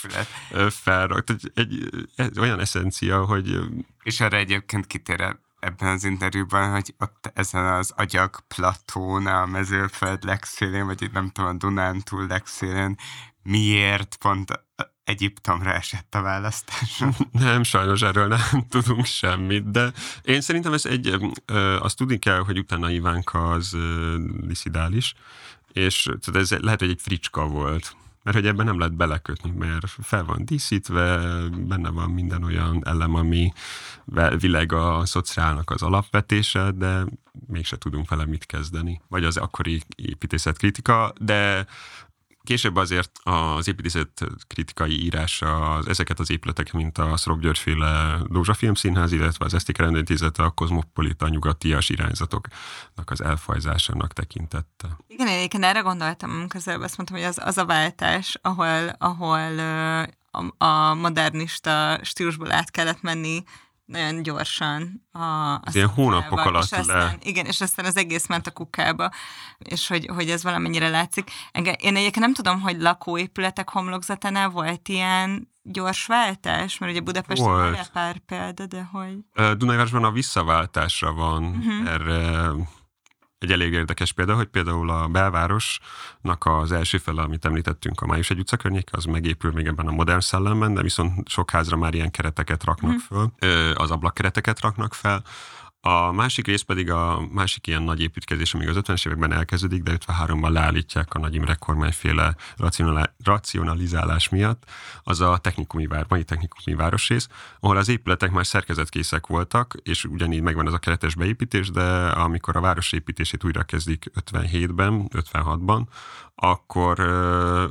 felrakt. Egy, egy, egy, olyan eszencia, hogy... És erre egyébként kitér ebben az interjúban, hogy ott ezen az agyak platón a mezőföld legszélén, vagy itt nem tudom, a Dunántúl legszélén, miért pont Egyiptomra esett a választás? Nem, sajnos erről nem tudunk semmit, de én szerintem ez egy, azt tudni kell, hogy utána Ivánka az diszidális, és ez lehet, hogy egy fricska volt mert hogy ebben nem lehet belekötni, mert fel van díszítve, benne van minden olyan elem, ami világ a szociálnak az alapvetése, de mégse tudunk vele mit kezdeni. Vagy az akkori építészetkritika, de Később azért az építészet kritikai írása az, ezeket az épületek, mint a Szorok Györgyféle Dózsa Filmszínház, illetve az Esztik Rendőrintézet a kozmopolita nyugatias irányzatoknak az elfajzásának tekintette. Igen, én egyébként erre gondoltam, közelebb azt mondtam, hogy az, az a váltás, ahol, ahol a, a modernista stílusból át kellett menni nagyon gyorsan. A, a Ilyen hónapok alatt és aztán, le. Igen, és aztán az egész ment a kukába, és hogy, hogy ez valamennyire látszik. Engem, én egyébként nem tudom, hogy lakóépületek homlokzatánál volt ilyen gyors váltás, mert ugye Budapesten volt pár példa, de hogy... Dunajvárosban a visszaváltásra van uh-huh. erre egy elég érdekes példa, hogy például a belvárosnak az első fele, amit említettünk, a Május egy utca környék, az megépül még ebben a modern szellemben, de viszont sok házra már ilyen kereteket raknak mm. föl, az ablakkereteket raknak fel, A másik rész pedig a másik ilyen nagy építkezés, amíg az 50-es években elkezdődik, de 53-ban leállítják a Nagy Imre kormányféle racionalizálás miatt, az a technikumi vár, mai technikumi városrész, ahol az épületek már szerkezetkészek voltak, és ugyanígy megvan az a keretes beépítés, de amikor a város építését újra kezdik 57-ben, 56-ban, akkor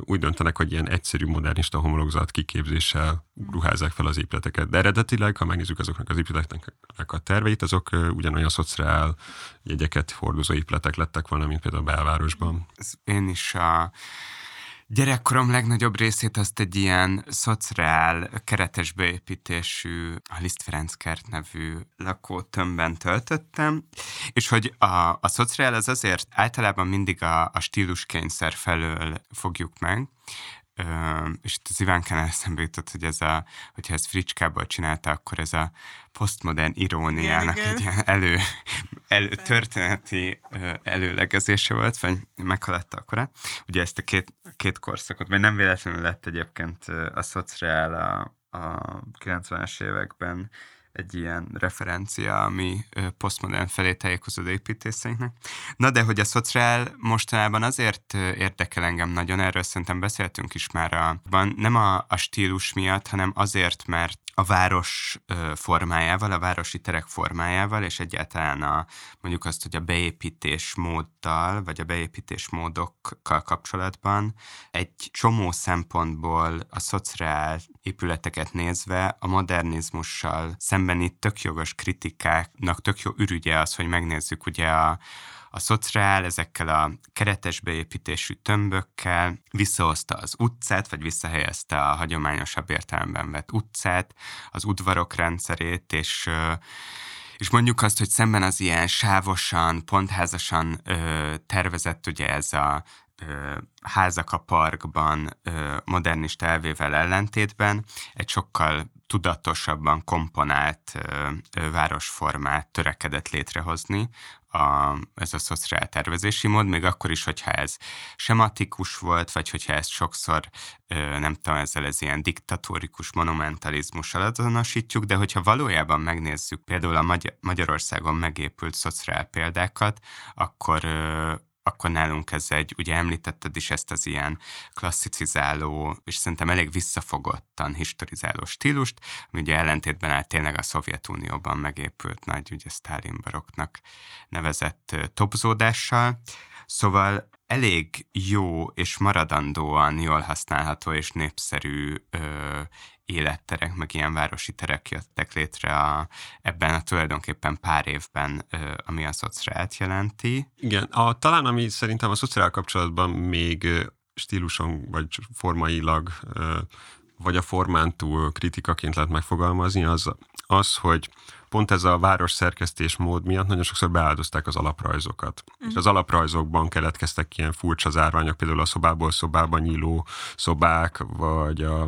úgy döntenek, hogy ilyen egyszerű modernista homologzat kiképzéssel ruházzák fel az épületeket. De eredetileg, ha megnézzük azoknak az épületeknek a terveit, azok ugyanolyan szociál jegyeket hordozó épületek lettek volna, mint például a belvárosban. Én is a Gyerekkorom legnagyobb részét azt egy ilyen szociál, keretes beépítésű, a Liszt Ferenc kert nevű lakótömbben töltöttem, és hogy a, a szociál az azért általában mindig a, a stíluskényszer felől fogjuk meg, és itt az Ivánkán eszembe jutott, hogy ez a, hogyha ezt fricskából csinálta, akkor ez a posztmodern iróniának igen, egy ilyen elő, elő, történeti előlegezése volt, vagy meghaladta akkor. Ugye ezt a két, két korszakot, vagy nem véletlenül lett egyébként a szociál a, a 90-es években egy ilyen referencia, ami posztmodern felé tájékozódó építészeinknek. Na de hogy a szociál mostanában azért érdekel engem nagyon, erről szerintem beszéltünk is már, a, nem a, a stílus miatt, hanem azért, mert a város formájával, a városi terek formájával, és egyáltalán a, mondjuk azt, hogy a beépítés móddal, vagy a beépítés módokkal kapcsolatban egy csomó szempontból a szociál épületeket nézve a modernizmussal szembeni tök jogos kritikáknak tök jó ürügye az, hogy megnézzük ugye a, a szociál ezekkel a keretes beépítésű tömbökkel visszahozta az utcát, vagy visszahelyezte a hagyományosabb értelemben vett utcát, az udvarok rendszerét, és és mondjuk azt, hogy szemben az ilyen sávosan, pontházasan ö, tervezett ugye ez a házak a parkban modernista elvével ellentétben egy sokkal tudatosabban komponált városformát törekedett létrehozni, a, ez a szociál tervezési mód, még akkor is, hogyha ez sematikus volt, vagy hogyha ezt sokszor, nem tudom, ezzel ez ilyen diktatórikus monumentalizmussal azonosítjuk, de hogyha valójában megnézzük például a Magy- Magyarországon megépült szociál példákat, akkor akkor nálunk ez egy, ugye említetted is ezt az ilyen klasszicizáló, és szerintem elég visszafogottan historizáló stílust, ami ugye ellentétben áll tényleg a Szovjetunióban megépült nagy, ugye Stalin baroknak nevezett topzódással. Szóval elég jó és maradandóan jól használható és népszerű ö, életterek, meg ilyen városi terek jöttek létre a, ebben a tulajdonképpen pár évben, ami a szociált jelenti. Igen, a, talán ami szerintem a szociál kapcsolatban még stíluson vagy formailag vagy a formán túl kritikaként lehet megfogalmazni, az az, hogy pont ez a város szerkesztés mód miatt nagyon sokszor beáldozták az alaprajzokat. Uh-huh. És az alaprajzokban keletkeztek ilyen furcsa zárványok, például a szobából szobában nyíló szobák, vagy a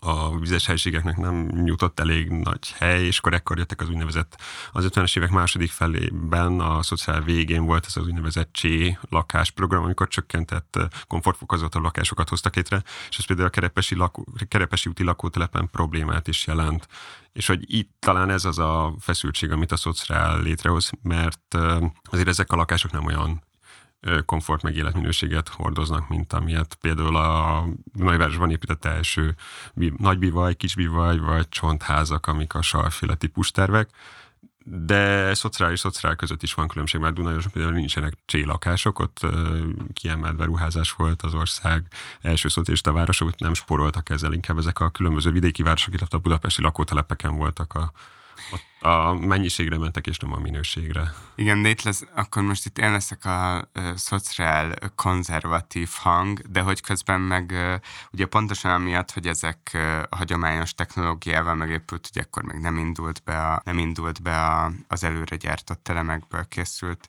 a vizes helységeknek nem nyújtott elég nagy hely, és akkor ekkor jöttek az úgynevezett, az 50-es évek második felében a szociál végén volt ez az úgynevezett C lakásprogram, amikor csökkentett komfortfokozatú lakásokat hoztak létre, és ez például a Kerepesi, lakó, Kerepesi úti lakótelepen problémát is jelent. És hogy itt talán ez az a feszültség, amit a szociál létrehoz, mert azért ezek a lakások nem olyan komfort meg életminőséget hordoznak, mint amilyet például a nagyvárosban épített első nagy bivaj, kis bivaj, vagy csontházak, amik a sarféle típus tervek. De szociál és szociál között is van különbség, mert Dunajoson például nincsenek csélakások, ott kiemelt beruházás volt az ország első szocialista városa, ott nem sporoltak ezzel, inkább ezek a különböző vidéki városok, illetve a budapesti lakótelepeken voltak a, a mennyiségre mentek, és nem a minőségre. Igen, de itt lesz, akkor most itt én leszek a uh, szociál konzervatív hang, de hogy közben meg uh, ugye pontosan amiatt, hogy ezek uh, a hagyományos technológiával megépült, ugye akkor még nem indult be, a, nem indult be a, az előre gyártott elemekből készült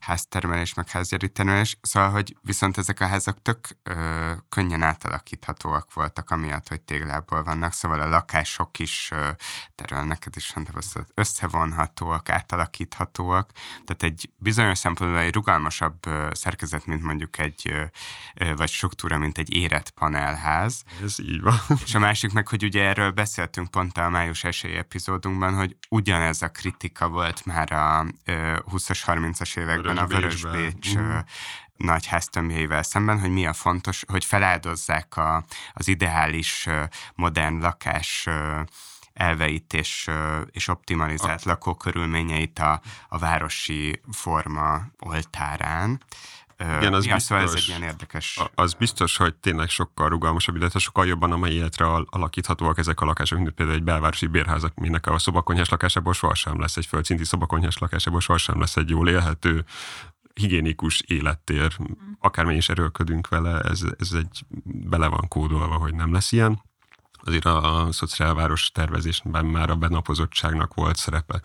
háztermelés, meg házgyári termelés, szóval, hogy viszont ezek a házak tök uh, könnyen átalakíthatóak voltak, amiatt, hogy téglából vannak, szóval a lakások is, uh, terül neked van összevonhatóak, átalakíthatóak, tehát egy bizonyos szempontból egy rugalmasabb szerkezet, mint mondjuk egy, vagy struktúra, mint egy érett panelház. Ez így van. És a másik meg, hogy ugye erről beszéltünk pont a május esély epizódunkban, hogy ugyanez a kritika volt már a 20-as, 30-as években a Vörös Bécs mm nagy háztömbjeivel szemben, hogy mi a fontos, hogy feláldozzák a, az ideális modern lakás elveit és, és optimalizált a... lakókörülményeit a, a városi forma oltárán. Igen, az, ja, biztos, szóval ez egy ilyen érdekes... Az biztos, hogy tényleg sokkal rugalmasabb, illetve sokkal jobban a mai életre alakíthatóak ezek a lakások, mint például egy belvárosi bérházak, minek a szobakonyhás lakásából sohasem lesz egy földszinti szobakonyhás lakásából sohasem lesz egy jól élhető higiénikus élettér, akármennyi is erőlködünk vele, ez, ez egy bele van kódolva, hogy nem lesz ilyen. Azért a, a szociálváros tervezésben már a benapozottságnak volt szerepe,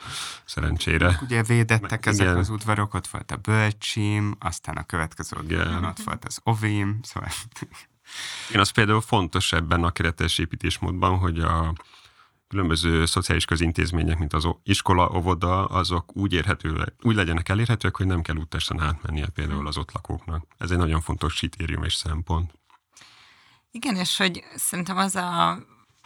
szerencsére. Ugye védettek ezek igen. az udvarok, ott volt a bölcsim, aztán a következő udvaron ott volt az ovim, szóval... Én az például fontos ebben a keretes építésmódban, hogy a különböző szociális közintézmények, mint az iskola, óvoda, azok úgy, érhető, úgy legyenek elérhetőek, hogy nem kell úttesten átmennie például az ott lakóknak. Ez egy nagyon fontos kritérium és szempont. Igen, és hogy szerintem az a,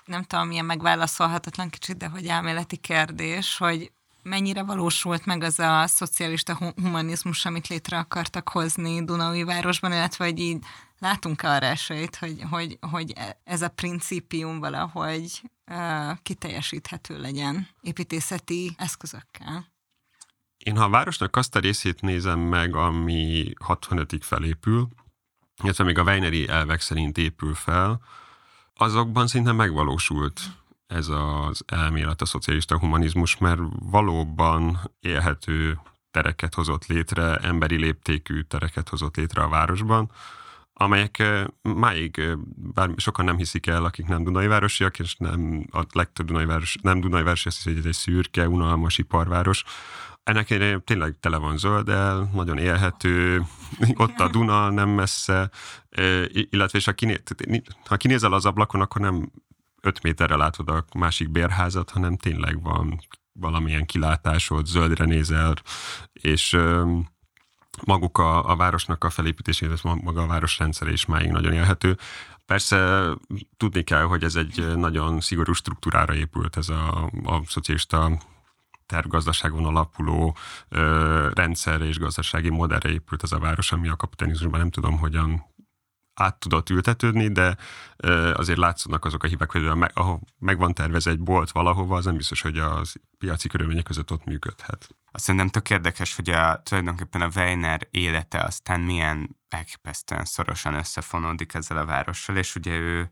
nem tudom, milyen megválaszolhatatlan kicsit, de hogy elméleti kérdés, hogy mennyire valósult meg az a szocialista humanizmus, amit létre akartak hozni Dunaui városban, illetve hogy így látunk arra esélyt, hogy, hogy, hogy ez a principium valahogy uh, kiteljesíthető legyen építészeti eszközökkel. Én ha a városnak azt a részét nézem meg, ami 65-ig felépül, illetve még a Weineri elvek szerint épül fel, azokban szinte megvalósult ez az elmélet, a szocialista humanizmus, mert valóban élhető tereket hozott létre, emberi léptékű tereket hozott létre a városban, amelyek máig, bár sokan nem hiszik el, akik nem Dunai városiak, és nem, a legtöbb Dunai város, nem Dunai város, azt hiszi, hogy ez egy szürke, unalmas iparváros. Ennek tényleg tele van zöldel, nagyon élhető, ott a Duna nem messze, illetve és ha, kiné, ha kinézel az ablakon, akkor nem 5 méterre látod a másik bérházat, hanem tényleg van valamilyen kilátásod, zöldre nézel, és maguk a, a városnak a felépítését, maga a városrendszere is máig nagyon élhető. Persze tudni kell, hogy ez egy nagyon szigorú struktúrára épült, ez a, a szocialista tervgazdaságon alapuló ö, rendszer és gazdasági modellre épült ez a város, ami a kapitalizmusban nem tudom, hogyan át tudott ültetődni, de azért látszódnak azok a hibák, hogy ahol meg van egy bolt valahova, az nem biztos, hogy az piaci körülmények között ott működhet. Szerintem tök érdekes, hogy a, tulajdonképpen a Weiner élete aztán milyen elképesztően szorosan összefonódik ezzel a várossal, és ugye ő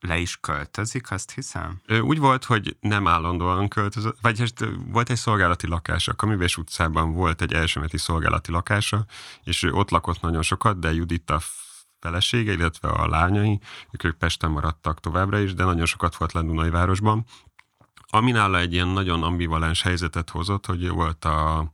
le is költözik, azt hiszem? Úgy volt, hogy nem állandóan költözött, vagy hát volt egy szolgálati lakása. A Kaművés utcában volt egy elsőmeti szolgálati lakása, és ő ott lakott nagyon sokat, de Judita felesége, illetve a lányai, ők, ők Pesten maradtak továbbra is, de nagyon sokat volt le Dunajvárosban. Ami nála egy ilyen nagyon ambivalens helyzetet hozott, hogy volt a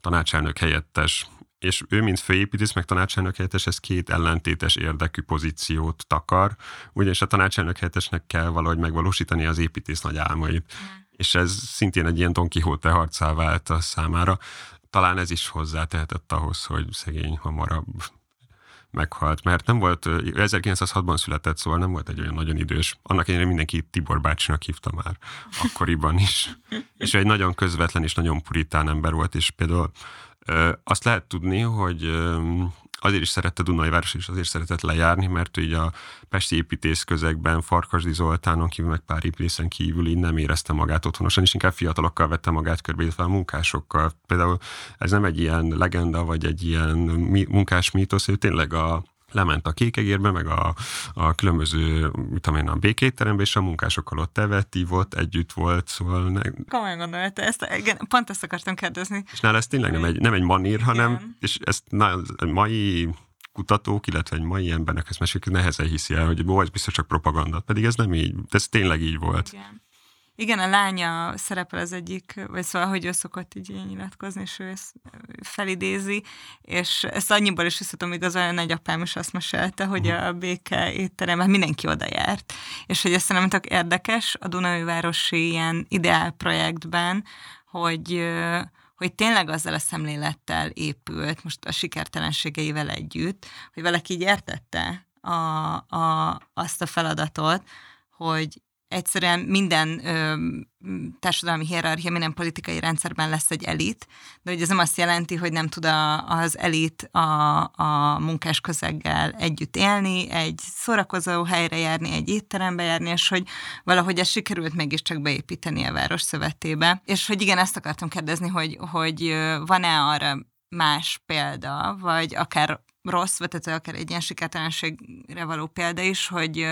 tanácselnök helyettes, és ő, mint főépítész, meg tanácselnök helyettes, ez két ellentétes érdekű pozíciót takar, ugyanis a tanácselnök helyettesnek kell valahogy megvalósítani az építész nagy álmait. Mm. És ez szintén egy ilyen Don Quixote harcá vált a számára. Talán ez is hozzátehetett ahhoz, hogy szegény hamarabb meghalt, mert nem volt, 1906-ban született, szóval nem volt egy olyan nagyon idős. Annak ellenére mindenki Tibor bácsinak hívta már akkoriban is. és egy nagyon közvetlen és nagyon puritán ember volt, és például azt lehet tudni, hogy azért is szerette Dunai város, és azért szeretett lejárni, mert így a pesti építész közegben Farkasdi Zoltánon kívül, meg pár építészen kívül így nem érezte magát otthonosan, és inkább fiatalokkal vette magát körbe, illetve a munkásokkal. Például ez nem egy ilyen legenda, vagy egy ilyen munkás mítosz, ő tényleg a lement a kékegérbe, meg a, a különböző, mit tudom én, a békétterembe, és a munkásokkal ott evett, ívott, együtt volt, szóval... Ne... Komolyan gondolta ezt, igen, pont ezt akartam kérdezni. És nála ez tényleg nem egy, nem egy manír, igen. hanem, és ezt na, mai kutatók, illetve egy mai embernek ezt mesélik, nehezen hiszi el, hogy ó, ez biztos csak propaganda, pedig ez nem így, ez tényleg így volt. Igen. Igen, a lánya szerepel az egyik, vagy szóval, hogy ő szokott így nyilatkozni, és ő ezt felidézi, és ezt annyiból is visszatom igazolni, a nagyapám is azt mesélte, hogy a béke étteremben mindenki oda járt, és hogy ezt nem tök érdekes a Dunai Városi ilyen ideál projektben, hogy hogy tényleg azzal a szemlélettel épült, most a sikertelenségeivel együtt, hogy valaki így értette a, a, azt a feladatot, hogy egyszerűen minden ö, társadalmi hierarchia, minden politikai rendszerben lesz egy elit, de hogy ez nem azt jelenti, hogy nem tud a, az elit a, a munkás közeggel együtt élni, egy szórakozó helyre járni, egy étterembe járni, és hogy valahogy ez sikerült mégiscsak beépíteni a város szövetébe. És hogy igen, ezt akartam kérdezni, hogy, hogy van-e arra más példa, vagy akár rossz, vagy tehát akár egy ilyen sikertelenségre való példa is, hogy,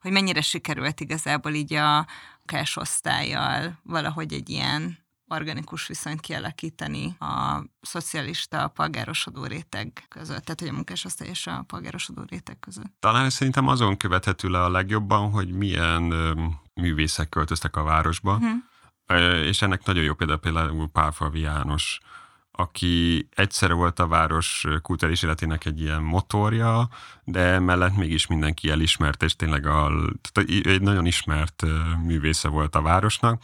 hogy mennyire sikerült igazából így a osztályjal valahogy egy ilyen organikus viszonyt kialakítani a szocialista, a polgárosodó réteg között, tehát hogy a munkásosztály és a polgárosodó réteg között. Talán szerintem azon követhető le a legjobban, hogy milyen művészek költöztek a városba, hmm. és ennek nagyon jó példa például Pálfalvi János, aki egyszerre volt a város kulturális életének egy ilyen motorja, de mellett mégis mindenki elismert, és tényleg a, egy nagyon ismert művésze volt a városnak.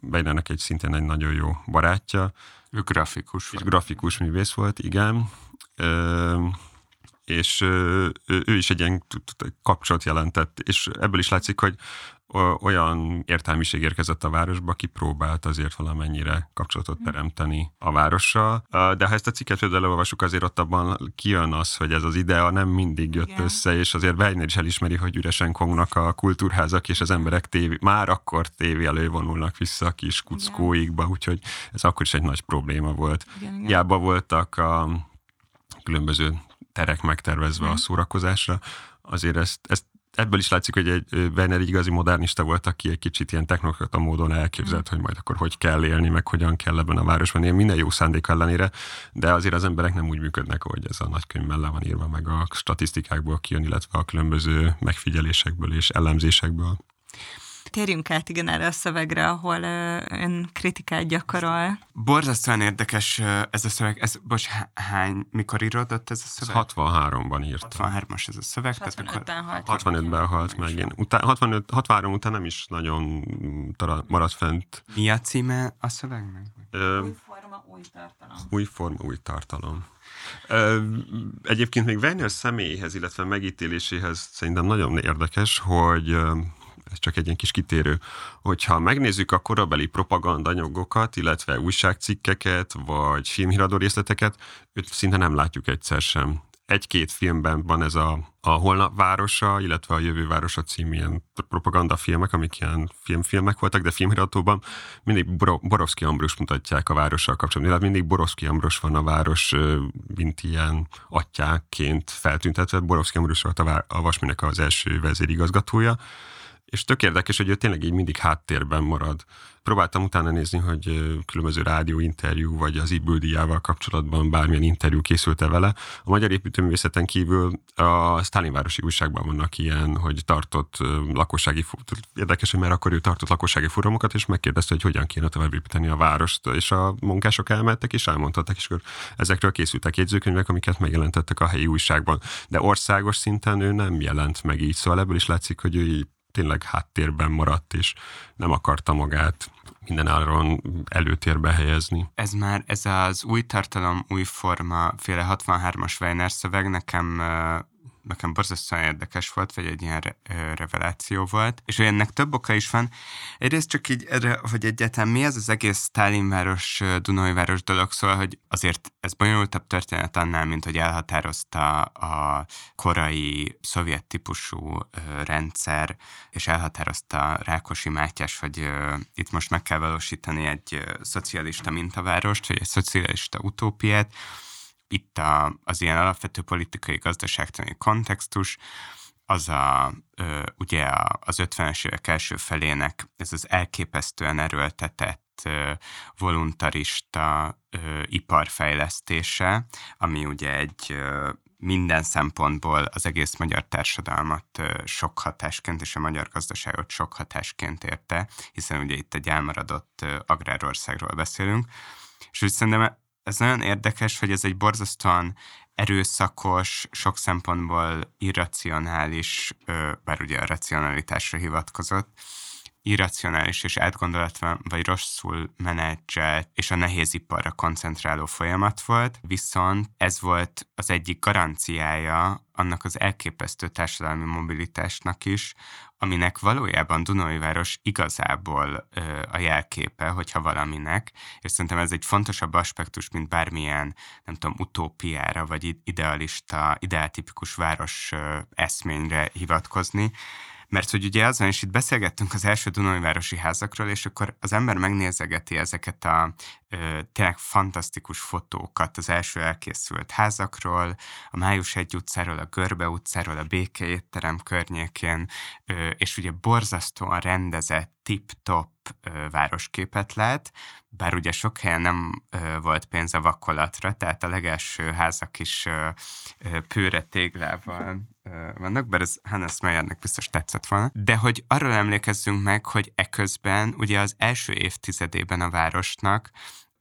Bejnának egy szintén egy nagyon jó barátja. Ő grafikus. És grafikus művész volt, igen. És ő is egy ilyen kapcsolat jelentett, és ebből is látszik, hogy olyan értelmiség érkezett a városba, aki próbált azért valamennyire kapcsolatot hm. teremteni a várossal. De ha ezt a cikket például elolvasjuk, azért ott abban kijön az, hogy ez az idea nem mindig jött Igen. össze, és azért Weiner is elismeri, hogy üresen kongnak a kultúrházak, és az emberek tévé, már akkor tévé elővonulnak vissza a kis kuckóikba, úgyhogy ez akkor is egy nagy probléma volt. Igen, Hiába voltak a különböző terek megtervezve Igen. a szórakozásra, azért ezt, ezt ebből is látszik, hogy egy Werner igazi modernista volt, aki egy kicsit ilyen technokrata módon elképzelt, mm. hogy majd akkor hogy kell élni, meg hogyan kell ebben a városban élni, minden jó szándék ellenére, de azért az emberek nem úgy működnek, hogy ez a nagykönyvben le van írva, meg a statisztikákból kijön, illetve a különböző megfigyelésekből és ellenzésekből. Térjünk át igen erre a szövegre, ahol ön kritikát gyakorol. Borzasztóan érdekes ez a szöveg. Ez, bocs, hány, mikor íródott ez a szöveg? 63-ban írt. 63-as ez a szöveg. 65-ben halt. 65-ben halt meg, igen. Utá, 65, 63 után nem is nagyon maradt fent. Mi a címe a szövegnek? Ö, új forma, új tartalom. Új forma, új tartalom. Egyébként még Werner személyéhez, illetve megítéléséhez szerintem nagyon érdekes, hogy ez csak egy ilyen kis kitérő, hogyha megnézzük a korabeli propagandanyagokat, illetve újságcikkeket, vagy filmhíradó részleteket, őt szinte nem látjuk egyszer sem. Egy-két filmben van ez a, a Holnap városa, illetve a Jövő városa című ilyen propagandafilmek, amik ilyen filmfilmek voltak, de filmhíratóban mindig Borovszki Ambrus mutatják a várossal kapcsolatban. Tehát mindig Borovszki Ambrus van a város, mint ilyen atyáként feltüntetve. Borovszki Ambrus volt a, a Vasminek az első vezérigazgatója és tök érdekes, hogy ő tényleg így mindig háttérben marad. Próbáltam utána nézni, hogy különböző rádióinterjú, vagy az Ibüldiával kapcsolatban bármilyen interjú készült-e vele. A Magyar Építőművészeten kívül a Sztálinvárosi újságban vannak ilyen, hogy tartott lakossági, érdekes, hogy már akkor ő tartott lakossági fórumokat, és megkérdezte, hogy hogyan kéne tovább építeni a várost, és a munkások elmentek, és elmondhatták, és akkor ezekről készültek jegyzőkönyvek, amiket megjelentettek a helyi újságban. De országos szinten ő nem jelent meg így, szóval ebből is látszik, hogy ő így tényleg háttérben maradt, és nem akarta magát minden áron előtérbe helyezni. Ez már, ez az új tartalom, új forma, féle 63-as Weiner szöveg nekem nekem borzasztóan érdekes volt, vagy egy ilyen re- reveláció volt, és ennek több oka is van. Egyrészt csak így, hogy egyáltalán mi ez az egész Stálinváros, Dunajváros dolog, szóval, hogy azért ez bonyolultabb történet annál, mint hogy elhatározta a korai szovjet típusú rendszer, és elhatározta Rákosi Mátyás, hogy itt most meg kell valósítani egy szocialista mintavárost, vagy egy szocialista utópiát, itt a, az ilyen alapvető politikai gazdaságtani kontextus, az a, ö, ugye az 50-es évek első felének ez az elképesztően erőltetett voluntarista iparfejlesztése, ami ugye egy minden szempontból az egész magyar társadalmat sok hatásként és a magyar gazdaságot sok hatásként érte, hiszen ugye itt egy elmaradott agrárországról beszélünk, és úgy szerintem ez nagyon érdekes, hogy ez egy borzasztóan erőszakos, sok szempontból irracionális, bár ugye a racionalitásra hivatkozott, irracionális és átgondolatlan vagy rosszul menedzselt és a nehéz iparra koncentráló folyamat volt, viszont ez volt az egyik garanciája annak az elképesztő társadalmi mobilitásnak is, aminek valójában Dunajváros igazából ö, a jelképe, hogyha valaminek, és szerintem ez egy fontosabb aspektus, mint bármilyen, nem tudom, utópiára, vagy idealista, ideáltipikus város ö, eszményre hivatkozni, mert hogy ugye azon is itt beszélgettünk az első Dunajvárosi házakról, és akkor az ember megnézegeti ezeket a ö, tényleg fantasztikus fotókat az első elkészült házakról, a Május egy utcáról, a Görbe utcáról, a Béke étterem környékén, ö, és ugye borzasztóan rendezett, tip-top városképet lát, bár ugye sok helyen nem ö, volt pénz a vakolatra, tehát a legelső házak is ö, ö, pőre téglával ö, vannak, bár ez Hannes Meyernek biztos tetszett volna. De hogy arról emlékezzünk meg, hogy eközben ugye az első évtizedében a városnak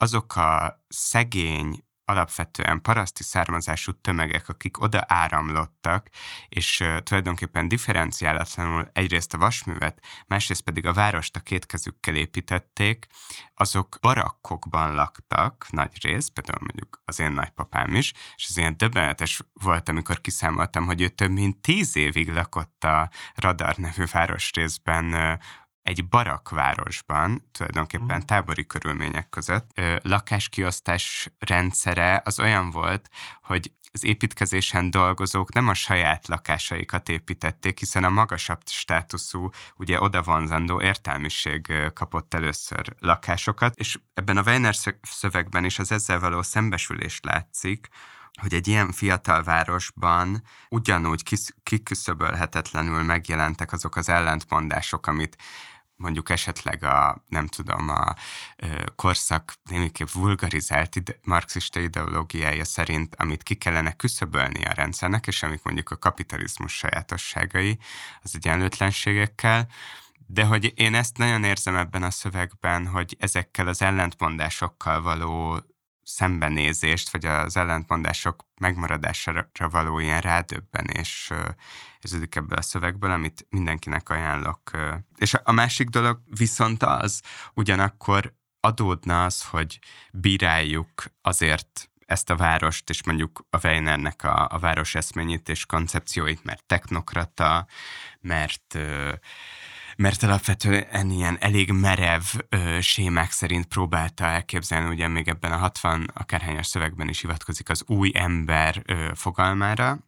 azok a szegény, alapvetően paraszti származású tömegek, akik oda áramlottak, és tulajdonképpen differenciálatlanul egyrészt a vasművet, másrészt pedig a várost a két kezükkel építették, azok barakkokban laktak nagy rész, például mondjuk az én nagypapám is, és ez ilyen döbbenetes volt, amikor kiszámoltam, hogy ő több mint tíz évig lakott a Radar nevű városrészben egy barakvárosban, tulajdonképpen mhm. tábori körülmények között, lakáskiosztás rendszere az olyan volt, hogy az építkezésen dolgozók nem a saját lakásaikat építették, hiszen a magasabb státuszú, ugye odavonzandó értelmiség kapott először lakásokat, és ebben a Weiner szövegben is az ezzel való szembesülés látszik, hogy egy ilyen fiatal városban ugyanúgy kiküszöbölhetetlenül megjelentek azok az ellentmondások, amit mondjuk esetleg a, nem tudom, a korszak némiképp vulgarizált ide, marxista ideológiája szerint, amit ki kellene küszöbölni a rendszernek, és amik mondjuk a kapitalizmus sajátosságai az egyenlőtlenségekkel, de hogy én ezt nagyon érzem ebben a szövegben, hogy ezekkel az ellentmondásokkal való szembenézést, vagy az ellentmondások megmaradására való ilyen rádöbbenés érződik ebből a szövegből, amit mindenkinek ajánlok. És a másik dolog viszont az, ugyanakkor adódna az, hogy bíráljuk azért ezt a várost, és mondjuk a Weinernek a, a város eszményét és koncepcióit, mert technokrata, mert mert alapvetően ilyen elég merev ö, sémák szerint próbálta elképzelni, ugye még ebben a 60 akárhányas szövegben is hivatkozik az új ember ö, fogalmára,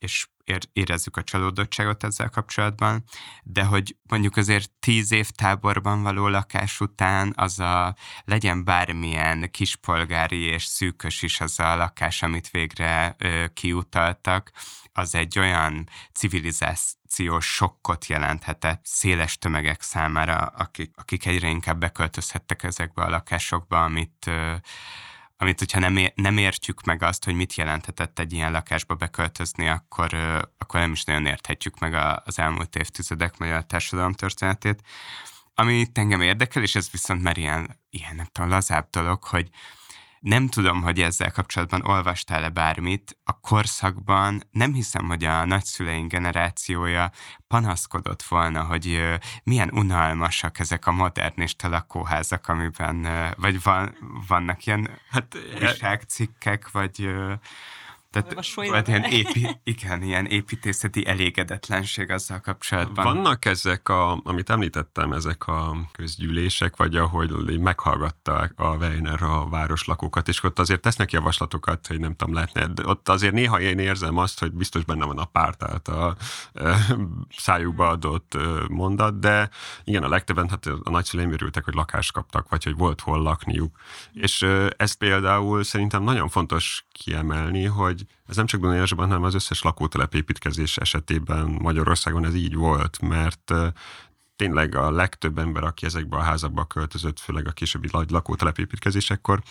és érezzük a csalódottságot ezzel kapcsolatban, de hogy mondjuk azért tíz év táborban való lakás után az a legyen bármilyen kispolgári és szűkös is az a lakás, amit végre ö, kiutaltak, az egy olyan civilizációs sokkot jelenthetett széles tömegek számára, akik, akik egyre inkább beköltözhettek ezekbe a lakásokba, amit ö, amit hogyha nem, ér, nem értjük meg azt, hogy mit jelenthetett egy ilyen lakásba beköltözni, akkor, akkor nem is nagyon érthetjük meg a, az elmúlt évtizedek magyar társadalom történetét. Ami itt engem érdekel, és ez viszont már ilyen, ilyen nem tudom, lazább dolog, hogy, nem tudom, hogy ezzel kapcsolatban olvastál-e bármit. A korszakban nem hiszem, hogy a nagyszüleink generációja panaszkodott volna, hogy milyen unalmasak ezek a modernista lakóházak, amiben, vagy van, vannak ilyen hát, újságcikkek, vagy tehát volt ilyen, épi, igen, ilyen építészeti elégedetlenség azzal kapcsolatban. Vannak ezek, a, amit említettem, ezek a közgyűlések, vagy ahogy meghallgatták a Weiner a városlakókat, és ott azért tesznek javaslatokat, hogy nem tudom, lehetne. De ott azért néha én érzem azt, hogy biztos benne van a párt által szájukba adott mondat, de igen, a legtöbben hát a nagyszüleim örültek, hogy lakást kaptak, vagy hogy volt hol lakniuk. És ezt például szerintem nagyon fontos kiemelni, hogy hogy ez nem csak Dunajásban, hanem az összes lakótelep építkezés esetében Magyarországon ez így volt, mert tényleg a legtöbb ember, aki ezekbe a házakba költözött, főleg a későbbi nagy lakótelepépítkezésekor,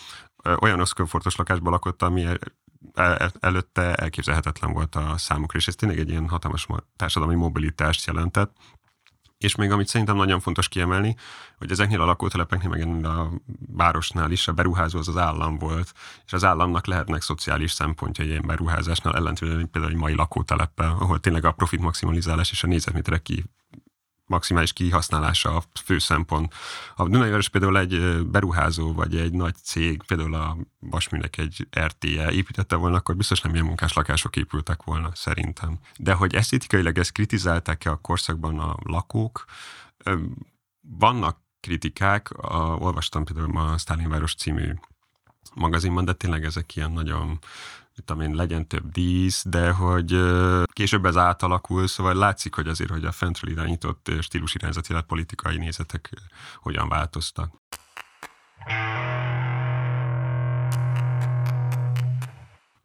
olyan összkomfortos lakásban lakott, ami el, előtte elképzelhetetlen volt a számukra, és ez tényleg egy ilyen hatalmas társadalmi mobilitást jelentett. És még amit szerintem nagyon fontos kiemelni, hogy ezeknél a lakótelepeknél, meg a városnál is a beruházó az az állam volt, és az államnak lehetnek szociális szempontjai ilyen beruházásnál, ellentétben például egy mai lakóteleppel, ahol tényleg a profit maximalizálás és a nézetméterek ki maximális kihasználása a fő szempont. A Dunajváros például egy beruházó, vagy egy nagy cég, például a Vasműnek egy RTE építette volna, akkor biztos nem ilyen munkás lakások épültek volna, szerintem. De hogy esztétikailag ezt kritizálták-e a korszakban a lakók, vannak kritikák, a, olvastam például a Stalinváros című magazinban, de tényleg ezek ilyen nagyon tudom legyen több dísz, de hogy később ez átalakul, szóval látszik, hogy azért, hogy a fentről irányított stílusirányzati politikai nézetek hogyan változtak.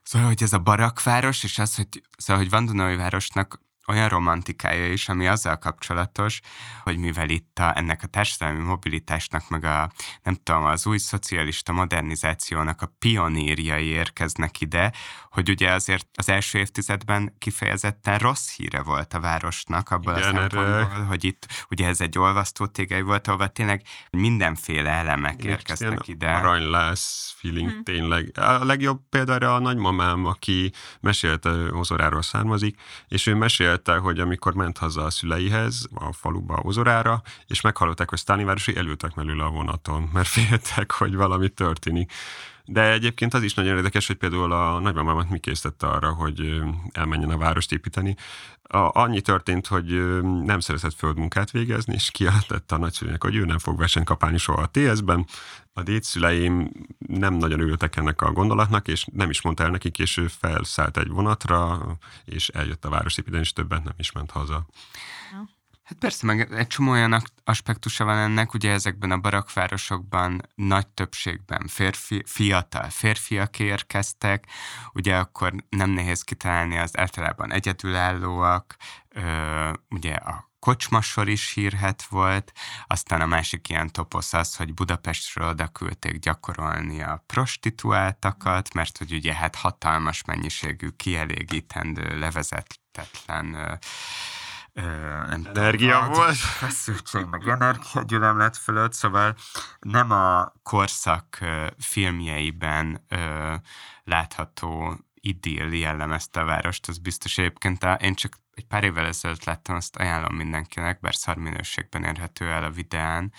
Szóval, hogy ez a barakváros, és az, hogy, szóval, hogy Vandunai városnak olyan romantikája is, ami azzal kapcsolatos, hogy mivel itt a, ennek a társadalmi mobilitásnak, meg a nem tudom, az új szocialista modernizációnak a pionírjai érkeznek ide, hogy ugye azért az első évtizedben kifejezetten rossz híre volt a városnak abban Igen, a szempontból, erre... hogy itt ugye ez egy olvasztó tégely volt, ahol tényleg mindenféle elemek Igen, érkeznek ide. Aranylász feeling hmm. tényleg. A legjobb példára a nagymamám, aki mesélte, Ozoráról származik, és ő mesélt mesélte, hogy amikor ment haza a szüleihez, a faluba, Ozorára, és meghallották, hogy Sztálinvárosi elültek mellőle a vonaton, mert féltek, hogy valami történik. De egyébként az is nagyon érdekes, hogy például a nagymamámat mi készítette arra, hogy elmenjen a várost építeni. A, annyi történt, hogy nem szeretett földmunkát végezni, és kijelentette a nagyszülőnek, hogy ő nem fog versenyt kapálni soha a TS-ben. A dédszüleim nem nagyon ültek ennek a gondolatnak, és nem is mondta el nekik, és ő felszállt egy vonatra, és eljött a város építeni, és többet nem is ment haza. Hát persze, meg egy csomó olyan aspektusa van ennek, ugye ezekben a barakvárosokban nagy többségben férfi, fiatal férfiak érkeztek, ugye akkor nem nehéz kitalálni az általában egyedülállóak, ö, ugye a kocsmasor is hírhet volt, aztán a másik ilyen toposz az, hogy Budapestről oda küldték gyakorolni a prostituáltakat, mert hogy ugye hát hatalmas mennyiségű kielégítendő, levezetetlen nem energia tudom, volt. Feszültség, meg energiagyülemlet fölött, szóval nem a korszak filmjeiben ö, látható idill jellemezte a várost, az biztos egyébként. Én csak egy pár évvel ezelőtt láttam, azt ajánlom mindenkinek, bár szarminőségben érhető el a videán,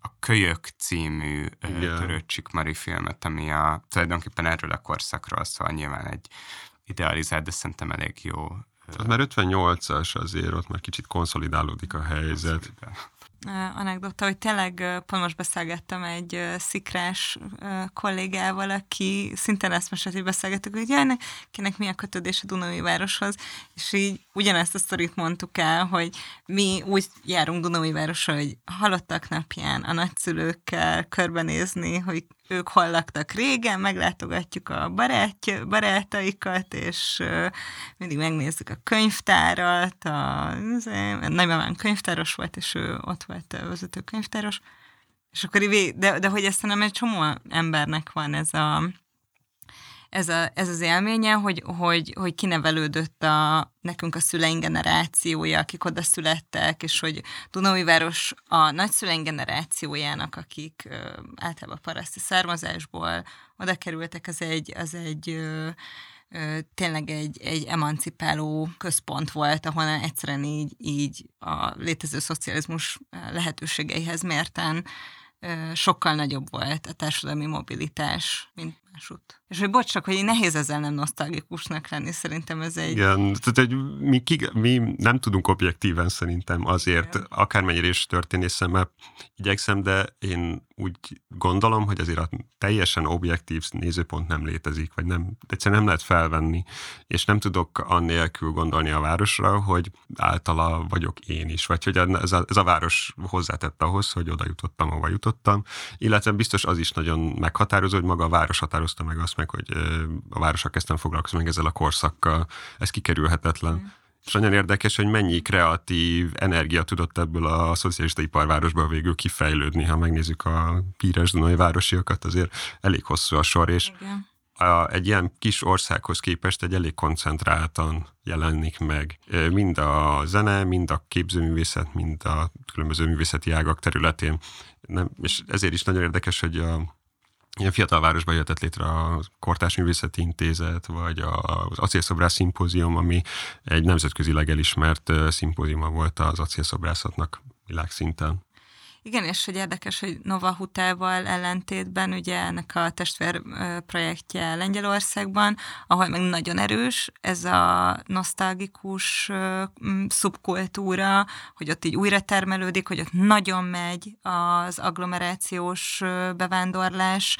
a Kölyök című yeah. Törőcsik Mari filmet, ami a, tulajdonképpen erről a korszakról szól, nyilván egy idealizált, de szerintem elég jó tehát már 58-as azért, ott már kicsit konszolidálódik a helyzet. Anekdota, hogy tényleg pont most beszélgettem egy szikrás kollégával, aki szintén ezt most hogy beszélgettük, hogy jaj, kinek mi a kötődés a Dunai városhoz, és így ugyanezt a sztorit mondtuk el, hogy mi úgy járunk Dunai városra, hogy halottak napján a nagyszülőkkel körbenézni, hogy ők hol laktak régen, meglátogatjuk a barátja, barátaikat, és mindig megnézzük a könyvtárat, a, a nagymamám könyvtáros volt, és ő ott volt a vezető könyvtáros, és akkor de, de hogy ezt nem egy csomó embernek van ez a ez, a, ez az élménye, hogy, hogy, hogy kinevelődött a, nekünk a szüleink generációja, akik oda születtek, és hogy Dunaújváros a nagyszüleink generációjának, akik ö, általában paraszti származásból oda kerültek, az egy, az egy ö, ö, tényleg egy, egy emancipáló központ volt, ahol egyszerűen így, így a létező szocializmus lehetőségeihez mérten sokkal nagyobb volt a társadalmi mobilitás, mint másút. És hogy bocs, csak, hogy nehéz ezzel nem nosztalgikusnak lenni, szerintem ez egy... Igen, tehát egy, mi, ki, mi nem tudunk objektíven szerintem azért, Igen. akármennyire is történészemmel igyekszem, de én úgy gondolom, hogy azért a teljesen objektív nézőpont nem létezik, vagy nem, egyszerűen nem lehet felvenni, és nem tudok annélkül gondolni a városra, hogy általa vagyok én is, vagy hogy ez a, ez a város hozzátett ahhoz, hogy oda jutottam, ahova jutottam, illetve biztos az is nagyon meghatározó, hogy maga a város határozta meg azt meg, hogy a városok kezdtem foglalkozni meg ezzel a korszakkal, ez kikerülhetetlen. Mm. És nagyon érdekes, hogy mennyi kreatív energia tudott ebből a szocialista iparvárosból végül kifejlődni. Ha megnézzük a píres Dunai városiakat, azért elég hosszú a sor, és Igen a, egy ilyen kis országhoz képest egy elég koncentráltan jelenik meg. Mind a zene, mind a képzőművészet, mind a különböző művészeti ágak területén. Nem, és ezért is nagyon érdekes, hogy a, ilyen fiatal városban jöhetett létre a Kortás Művészeti Intézet, vagy az Acélszobrász Szimpózium, ami egy nemzetközileg elismert szimpóziuma volt az acélszobrászatnak világszinten. Igen, és hogy érdekes, hogy Nova Hutával ellentétben ugye ennek a testvér projektje Lengyelországban, ahol meg nagyon erős ez a nosztalgikus szubkultúra, hogy ott így újra termelődik, hogy ott nagyon megy az agglomerációs bevándorlás,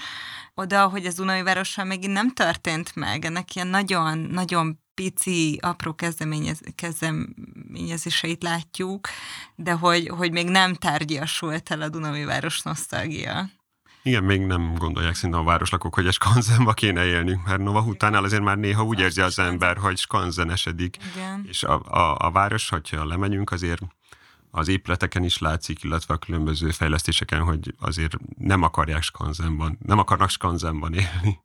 oda, hogy az Unai várossal megint nem történt meg. Ennek ilyen nagyon-nagyon pici, apró kezdeményez, kezdeményezéseit látjuk, de hogy, hogy még nem tárgyasult el a Dunai város nosztalgia. Igen, még nem gondolják szerintem a városlakók, hogy a skanzenba kéne élnünk, mert Nova utánál azért már néha úgy érzi az ember, hogy skanzenesedik. Igen. És a, a, a város, hogyha lemegyünk, azért az épületeken is látszik, illetve a különböző fejlesztéseken, hogy azért nem akarják skanzenban, nem akarnak skanzenban élni.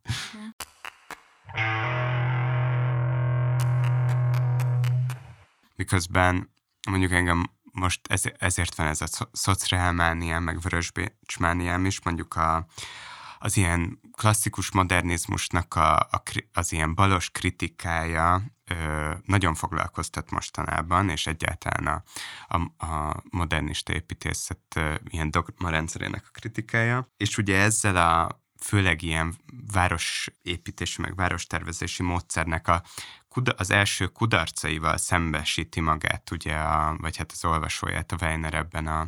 Miközben mondjuk engem most ezért van ez a szociálmániám, meg vörösbécsmániám is, mondjuk a, az ilyen klasszikus modernizmusnak a, a, az ilyen balos kritikája ö, nagyon foglalkoztat mostanában, és egyáltalán a, a, a modernista építészet ö, ilyen dogmarendszerének a kritikája. És ugye ezzel a főleg ilyen városépítési, meg várostervezési módszernek a az első kudarcaival szembesíti magát, ugye, a, vagy hát az olvasóját a Weiner ebben a,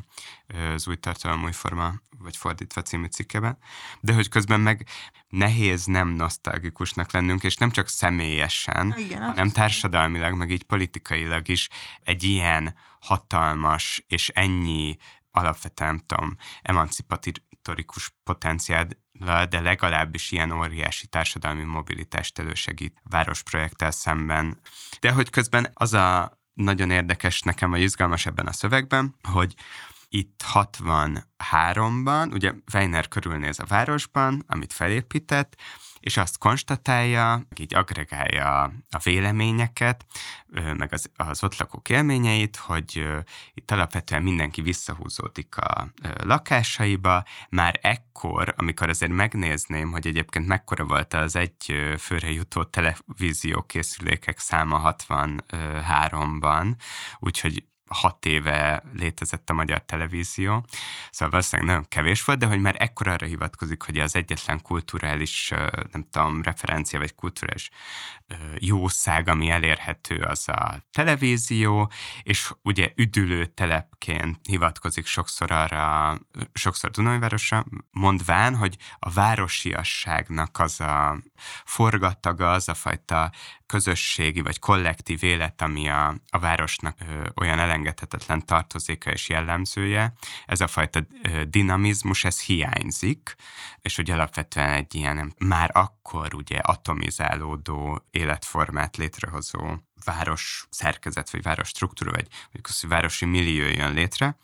az új tartalom, új forma, vagy fordítva című cikkeben, de hogy közben meg nehéz nem nosztalgikusnak lennünk, és nem csak személyesen, Igen, hanem társadalmilag, meg így politikailag is egy ilyen hatalmas és ennyi alapvetően, nem tudom, emancipatorikus potenciál de legalábbis ilyen óriási társadalmi mobilitást elősegít városprojekttel szemben. De hogy közben az a nagyon érdekes nekem, a izgalmas ebben a szövegben, hogy itt 63-ban, ugye Weiner körülnéz a városban, amit felépített, és azt konstatálja, így agregálja a véleményeket, meg az, az ott lakók élményeit, hogy itt alapvetően mindenki visszahúzódik a lakásaiba. Már ekkor, amikor azért megnézném, hogy egyébként mekkora volt az egy főre jutó televízió készülékek száma 63-ban, úgyhogy hat éve létezett a magyar televízió, szóval valószínűleg nagyon kevés volt, de hogy már ekkor arra hivatkozik, hogy az egyetlen kulturális, nem tudom, referencia vagy kulturális jószág, ami elérhető, az a televízió, és ugye üdülő telepként hivatkozik sokszor arra, sokszor Dunajvárosra, mondván, hogy a városiasságnak az a forgataga, az a fajta közösségi vagy kollektív élet, ami a, a városnak ö, olyan elengedhetetlen tartozéka és jellemzője, ez a fajta ö, dinamizmus, ez hiányzik, és hogy alapvetően egy ilyen már akkor ugye atomizálódó életformát létrehozó város szerkezet, vagy város struktúra, vagy mondjuk az, hogy városi millió jön létre,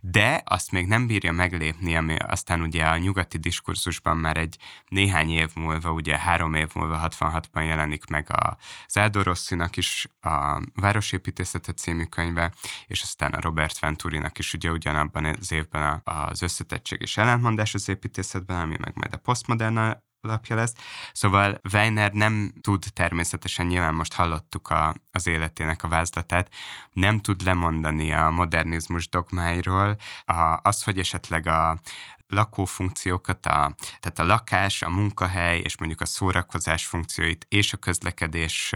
de azt még nem bírja meglépni, ami aztán ugye a nyugati diskurzusban már egy néhány év múlva, ugye három év múlva 66-ban jelenik meg a Zádó Rosszinak is a Városépítészete című könyve, és aztán a Robert Venturinak is ugye ugyanabban az évben az összetettség és ellentmondás az építészetben, ami meg majd a posztmodern lapja lesz. Szóval Weiner nem tud természetesen, nyilván most hallottuk a, az életének a vázlatát, nem tud lemondani a modernizmus dogmáiról, a, az, hogy esetleg a lakófunkciókat, a, tehát a lakás, a munkahely és mondjuk a szórakozás funkcióit és a közlekedés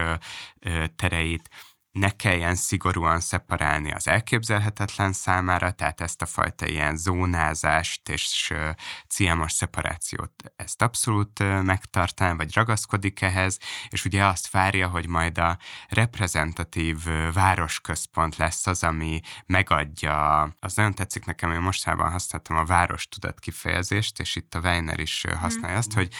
tereit ne kelljen szigorúan szeparálni az elképzelhetetlen számára, tehát ezt a fajta ilyen zónázást és ciámos szeparációt ezt abszolút megtartán, vagy ragaszkodik ehhez, és ugye azt várja, hogy majd a reprezentatív városközpont lesz az, ami megadja, az nagyon tetszik nekem, hogy mostában használtam a város tudat kifejezést, és itt a Weiner is használja azt, hogy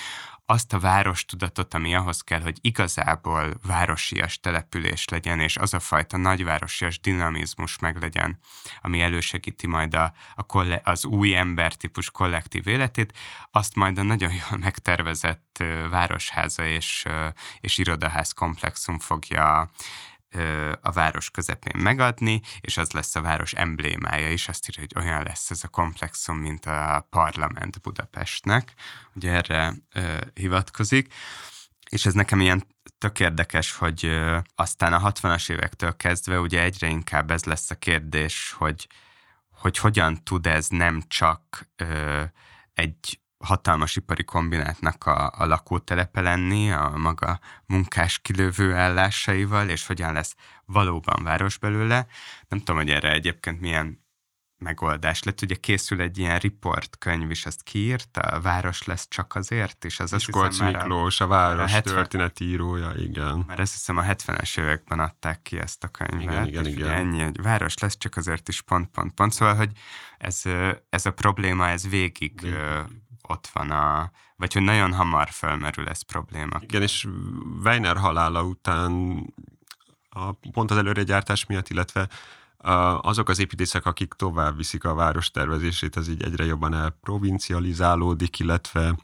azt a várostudatot, ami ahhoz kell, hogy igazából városias település legyen, és az a fajta nagyvárosias dinamizmus meg legyen, ami elősegíti majd a, a kolle, az új embertípus kollektív életét, azt majd a nagyon jól megtervezett városháza és, és irodaház komplexum fogja a város közepén megadni, és az lesz a város emblémája is, azt írja, hogy olyan lesz ez a komplexum, mint a parlament Budapestnek, ugye erre ö, hivatkozik, és ez nekem ilyen tök érdekes, hogy ö, aztán a 60-as évektől kezdve ugye egyre inkább ez lesz a kérdés, hogy, hogy hogyan tud ez nem csak ö, egy hatalmas ipari kombinátnak a, a lakótelepe lenni, a maga munkás kilövő állásaival, és hogyan lesz valóban város belőle. Nem tudom, hogy erre egyébként milyen megoldás lett. Ugye készül egy ilyen report könyv is, azt kiírta, a város lesz csak azért, és az Miskolc Miklós, a, a város a 70, történeti írója, igen. Már azt hiszem a 70-es években adták ki ezt a könyvet. Igen, igen, és igen. Ennyi, egy város lesz csak azért is pont, pont, pont. Szóval, hogy ez, ez a probléma, ez végig, végig ott van a, vagy hogy nagyon hamar felmerül ez probléma. Igen, és Weiner halála után a, pont az előregyártás miatt, illetve azok az építészek, akik tovább viszik a város tervezését, ez így egyre jobban elprovincializálódik, illetve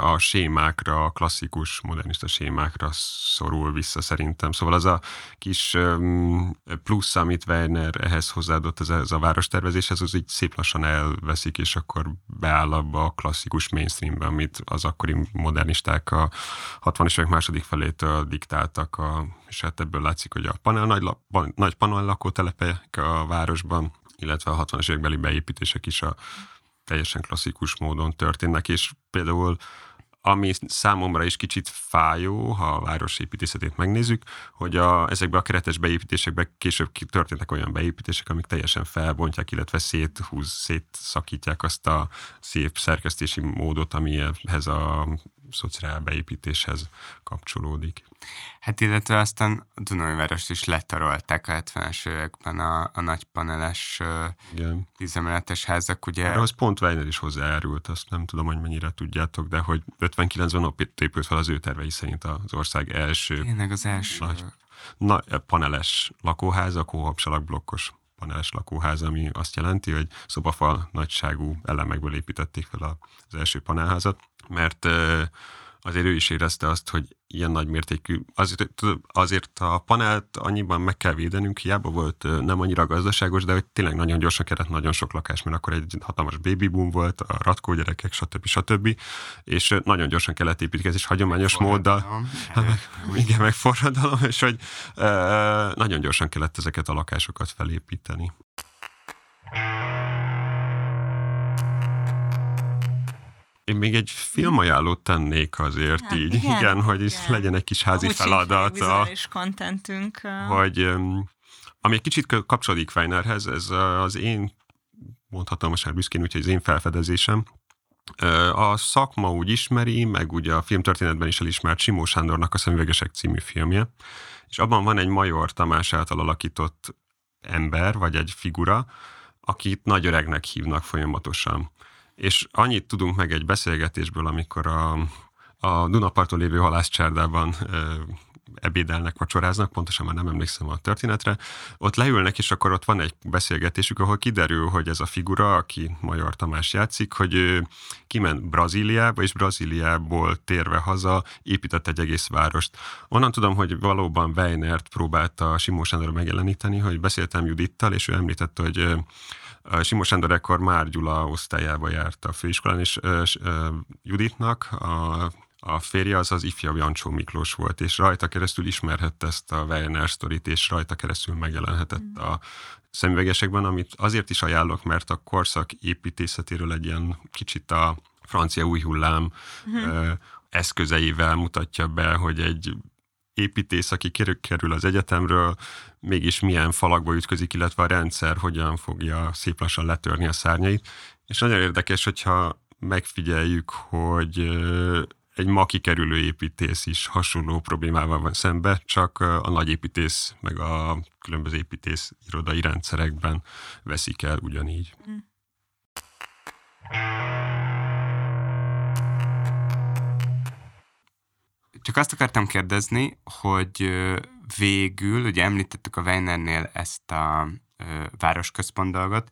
a sémákra, a klasszikus modernista sémákra szorul vissza szerintem. Szóval az a kis plusz, amit Werner ehhez hozzáadott, ez, ez a várostervezéshez, az így szép lassan elveszik, és akkor beáll abba a klasszikus mainstreambe, amit az akkori modernisták a 60-es évek második felétől diktáltak a és hát ebből látszik, hogy a panel nagy, nagy panel lakótelepek a városban, illetve a 60-as évekbeli beépítések is a teljesen klasszikus módon történnek, és például ami számomra is kicsit fájó, ha a városépítészetét megnézzük, hogy a, ezekbe a keretes beépítésekbe később történtek olyan beépítések, amik teljesen felbontják, illetve széthúz, szétszakítják azt a szép szerkesztési módot, amihez a szociál beépítéshez kapcsolódik. Hát illetve aztán a Dunajvárost is letarolták a 70-es években a, a nagy paneles Igen. tízemeletes házak, ugye. Erre az pont Weiner is hozzájárult, azt nem tudom, hogy mennyire tudjátok, de hogy 59-ben ott épült fel az ő tervei szerint az ország első. Tényleg az első. Nagy, na, paneles lakóháza, kóhapsalak blokkos paneles lakóház, ami azt jelenti, hogy szobafal nagyságú elemekből építették fel az első panelházat, mert azért ő is érezte azt, hogy ilyen nagy mértékű, azért, azért a panelt annyiban meg kell védenünk, hiába volt nem annyira gazdaságos, de hogy tényleg nagyon gyorsan kellett nagyon sok lakás, mert akkor egy hatalmas baby boom volt, a ratkó gyerekek, stb. stb. És nagyon gyorsan kellett építkezni, és hagyományos móddal, hát meg, igen, meg forradalom, és hogy e, nagyon gyorsan kellett ezeket a lakásokat felépíteni. Én még egy filmajánlót tennék azért hát, így, igen, igen hogy is legyen egy kis házi Úgy feladata. is kontentünk. Hogy ami egy kicsit kapcsolódik Weinerhez, ez az én, mondhatom most már büszkén, úgyhogy az én felfedezésem, a szakma úgy ismeri, meg ugye a filmtörténetben is elismert Simó Sándornak a Szemüvegesek című filmje, és abban van egy Major Tamás által alakított ember, vagy egy figura, akit nagy öregnek hívnak folyamatosan. És annyit tudunk meg egy beszélgetésből, amikor a, a Dunaparton lévő halászcsárdában ebédelnek, vacsoráznak, pontosan már nem emlékszem a történetre, ott leülnek, és akkor ott van egy beszélgetésük, ahol kiderül, hogy ez a figura, aki Major Tamás játszik, hogy ő kiment Brazíliába, és Brazíliából térve haza épített egy egész várost. Onnan tudom, hogy valóban Weinert próbálta Simó Sándor megjeleníteni, hogy beszéltem Judittal, és ő említette, hogy Simos Sándor ekkor Már Gyula osztályába járt a főiskolán, és Juditnak a a férje az az ifjabb Jancsó Miklós volt, és rajta keresztül ismerhette ezt a Weiner sztorit, és rajta keresztül megjelenhetett mm. a szemüvegesekben, amit azért is ajánlok, mert a korszak építészetéről egy ilyen kicsit a francia új hullám mm. eszközeivel mutatja be, hogy egy építész, aki kerül az egyetemről, mégis milyen falakba ütközik, illetve a rendszer hogyan fogja szép lassan letörni a szárnyait. És nagyon érdekes, hogyha megfigyeljük, hogy egy ma kikerülő építész is hasonló problémával van szembe, csak a nagy építész meg a különböző építész irodai rendszerekben veszik el ugyanígy. Mm. Csak azt akartam kérdezni, hogy végül, ugye említettük a Weinernél ezt a városközpont dolgot,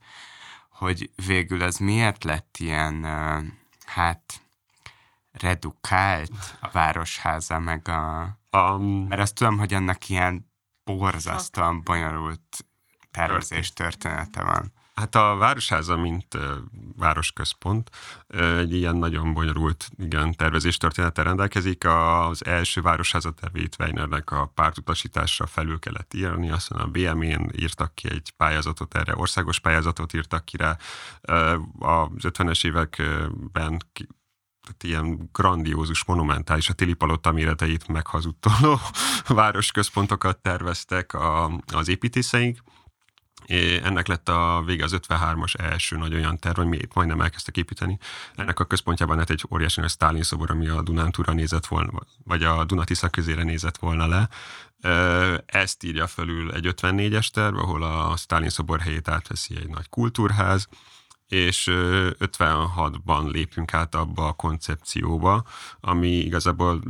hogy végül az miért lett ilyen, hát redukált a városháza, meg a... Um, mert azt tudom, hogy annak ilyen borzasztóan bonyolult tervezés története van. Hát a Városháza, mint városközpont, egy ilyen nagyon bonyolult igen, tervezés története rendelkezik. Az első Városháza tervét Weinernek a pártutasításra felül kellett írni, aztán a BM-én írtak ki egy pályázatot erre, országos pályázatot írtak ki rá. Uh, az 50-es években tehát ilyen grandiózus, monumentális, a Tili Palota méreteit meghazudtoló városközpontokat terveztek a, az építészeink. Ennek lett a vége az 53-as első nagy olyan terv, hogy mi itt majdnem elkezdtek építeni. Ennek a központjában lett egy óriási nagy Stalin szobor, ami a Dunántúra nézett volna, vagy a Dunatisza közére nézett volna le. Ezt írja fölül egy 54-es terv, ahol a Stalin szobor helyét átveszi egy nagy kultúrház, és 56-ban lépünk át abba a koncepcióba, ami igazából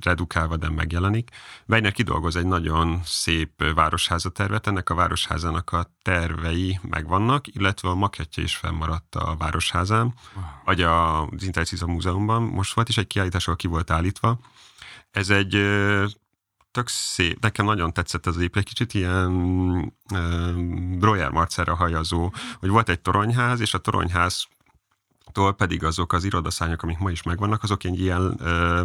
redukálva, de megjelenik. Weiner kidolgoz egy nagyon szép városháza tervet, ennek a városházának a tervei megvannak, illetve a maketje is fennmaradt a városházán, vagy az Interciza Múzeumban. Most volt is egy kiállítás, ahol ki volt állítva. Ez egy tök szép. Nekem nagyon tetszett ez az épület, kicsit ilyen uh, Broyer Marcelra hajazó, hogy volt egy toronyház, és a toronyház tól pedig azok az irodaszányok, amik ma is megvannak, azok egy ilyen ö,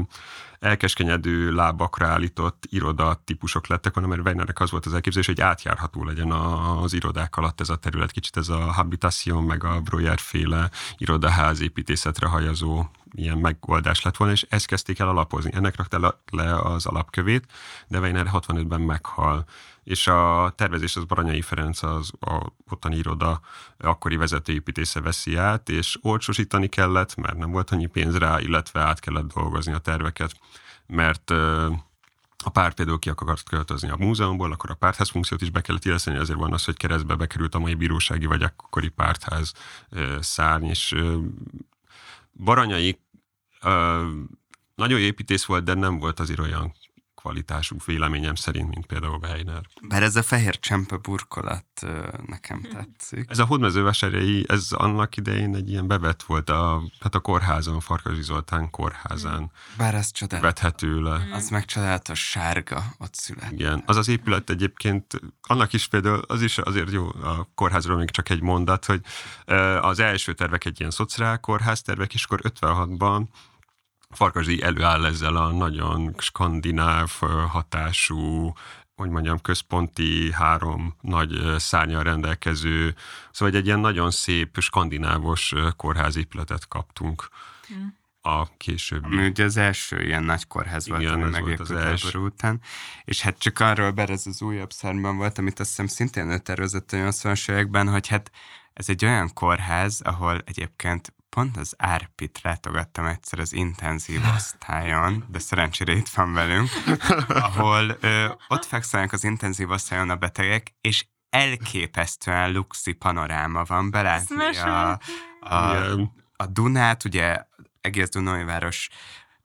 elkeskenyedő lábakra állított iroda típusok lettek. Volna, mert Weinernek az volt az elképzelés, hogy átjárható legyen az irodák alatt ez a terület, kicsit ez a habitation, meg a Broyer féle irodaház építészetre hajazó ilyen megoldás lett volna, és ezt kezdték el alapozni. Ennek rakta le az alapkövét, de Weiner 65-ben meghal és a tervezés az Baranyai Ferenc, az a ottani iroda akkori vezetőépítésze veszi át, és olcsosítani kellett, mert nem volt annyi pénz rá, illetve át kellett dolgozni a terveket, mert a párt például ki akart költözni a múzeumból, akkor a pártház funkciót is be kellett illeszteni, azért van az, hogy keresztbe bekerült a mai bírósági vagy akkori pártház szárny, és Baranyai nagyon építész volt, de nem volt azért olyan kvalitású véleményem szerint, mint például Weiner. Bár ez a fehér csempe burkolat nekem tetszik. Ez a hódmezővásárjai, ez annak idején egy ilyen bevett volt a, hát a kórházon, Farkasi Zoltán kórházán. Bár ez csodálatos. Vethető le. Az meg csodálatos sárga ott született. Igen, az az épület egyébként, annak is például, az is azért jó a kórházról még csak egy mondat, hogy az első tervek egy ilyen szociál kórház tervek, és akkor 56-ban Farkasdi előáll ezzel a nagyon skandináv hatású, hogy mondjam, központi három nagy szárnyal rendelkező, szóval egy ilyen nagyon szép skandinávos kórházépületet kaptunk. Mm. A későbbi. Ami ugye az első ilyen nagy kórház volt, Igen, ami megépült az első. után. És hát csak arról, bár ez az újabb szárnyban volt, amit azt hiszem szintén ő tervezett a 80-as években, hogy hát ez egy olyan kórház, ahol egyébként pont az Árpit látogattam egyszer az intenzív osztályon, de szerencsére itt van velünk, ahol ö, ott fekszenek az intenzív osztályon a betegek, és elképesztően luxi panoráma van belátni a, a, a Dunát, ugye egész Dunajváros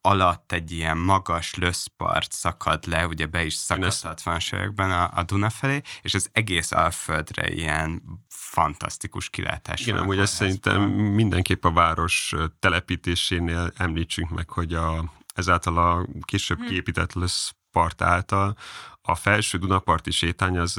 alatt egy ilyen magas löszpart szakad le, ugye be is szakadhat van a, a Duna felé, és az egész Alföldre ilyen fantasztikus kilátás Igen, amúgy ezt szerintem mindenképp a város telepítésénél említsünk meg, hogy a, ezáltal a később hm. kiépített löszpart által a felső Dunaparti sétány az,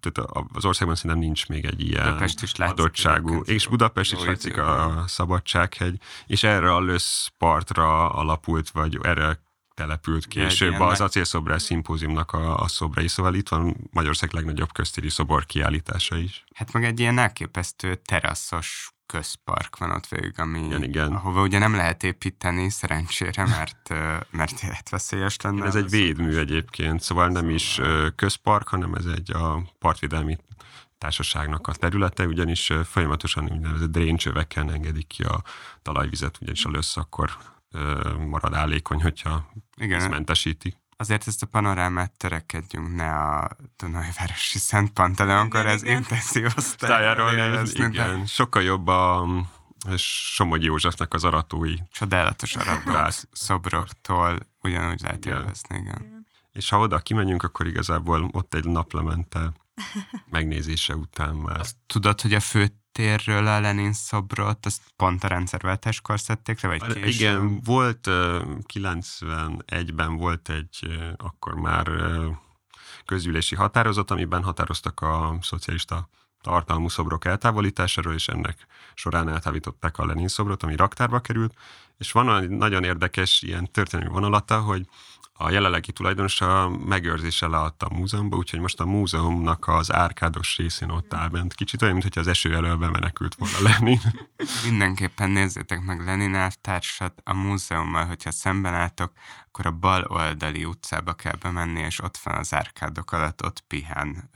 tehát az országban szerintem nincs még egy ilyen Budapest is adottságú. És Budapest is látszik a Szabadsághegy, és erre a löszpartra alapult, vagy erre települt később az acélszobrás szimpóziumnak a, a szobrai, szóval itt van Magyarország legnagyobb köztéri szobor kiállítása is. Hát meg egy ilyen elképesztő teraszos közpark van ott végig, ami, igen, igen. ahova ugye nem lehet építeni szerencsére, mert, mert életveszélyes lenne. Ez egy védmű egyébként, szóval nem is közpark, hanem ez egy a partvédelmi társaságnak a területe, ugyanis folyamatosan úgynevezett dréncsövekkel engedik ki a talajvizet, ugyanis a lösz akkor marad állékony, hogyha Igen. ezt mentesíti. Azért ezt a panorámát törekedjünk ne a Dunajvárosi Szent Panteleonkor, ez intenzív osztályáról igen. Sokkal jobb a, és Somogyi Józsefnek az aratói. Csodálatos aratók szobroktól ugyanúgy lehet élvezni, igen. És ha oda kimegyünk, akkor igazából ott egy naplemente megnézése után már. Azt tudod, hogy a főtérről a Lenin szobrot, azt pont a rendszerváltáskor szedték le, vagy később? Igen, volt ö, 91-ben volt egy akkor már ö, közgyűlési határozat, amiben határoztak a szocialista tartalmú szobrok eltávolításáról, és ennek során eltávolították a Lenin szobrot, ami raktárba került, és van egy nagyon érdekes ilyen történelmi vonalata, hogy a jelenlegi tulajdonosa megőrzése leadta a múzeumba, úgyhogy most a múzeumnak az árkádos részén ott áll bent. Kicsit olyan, mintha az eső elől bemenekült volna Lenin. Mindenképpen nézzétek meg Lenin elvtársat a múzeummal, hogyha szemben álltok, akkor a bal oldali utcába kell bemenni, és ott van az árkádok alatt, ott pihen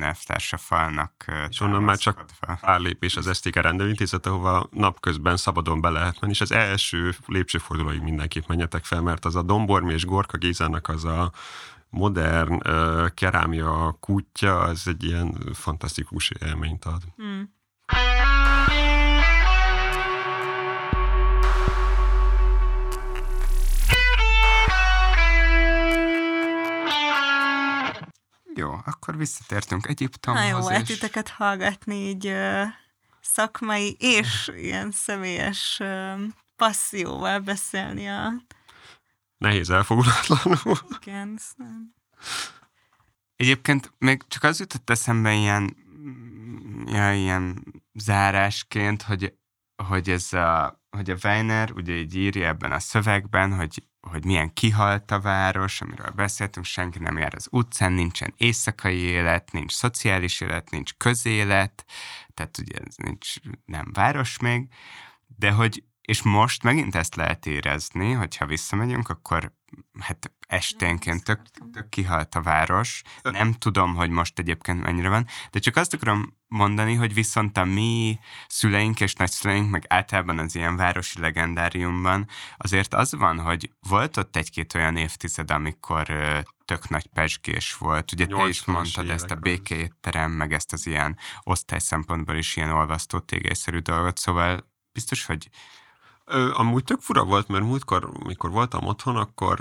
elvtársa falnak És onnan már csak pár lépés az STK rendelőintézet, ahova napközben szabadon be lehet menni, és az első lépcsőfordulóig mindenképp menjetek fel, mert az a Dombormi és Gorka Gézának az a modern uh, kerámia kútja, az egy ilyen fantasztikus élményt ad. Hmm. Akkor visszatértünk Na Egyiptomhoz. jó, volt és- titeket hallgatni így ö, szakmai és ilyen személyes ö, passzióval beszélni a Nehéz elfogulatlanul. igen, nem. Egyébként még csak az jutott eszembe ilyen, ja, ilyen zárásként, hogy, hogy ez a, hogy a Weiner ugye így írja ebben a szövegben, hogy, hogy milyen kihalt a város, amiről beszéltünk, senki nem jár az utcán, nincsen éjszakai élet, nincs szociális élet, nincs közélet, tehát ugye ez nincs, nem város még, de hogy, és most megint ezt lehet érezni, hogyha visszamegyünk, akkor hát esténként tök, tök kihalt a város. Nem tudom, hogy most egyébként mennyire van, de csak azt akarom mondani, hogy viszont a mi szüleink és nagyszüleink, meg általában az ilyen városi legendáriumban azért az van, hogy volt ott egy-két olyan évtized, amikor tök nagy pesgés volt. Ugye te is 80-as mondtad ezt a békétterem, meg ezt az ilyen osztály szempontból is ilyen olvasztó tégelyszerű dolgot, szóval biztos, hogy Ö, amúgy tök fura volt, mert múltkor, mikor voltam otthon, akkor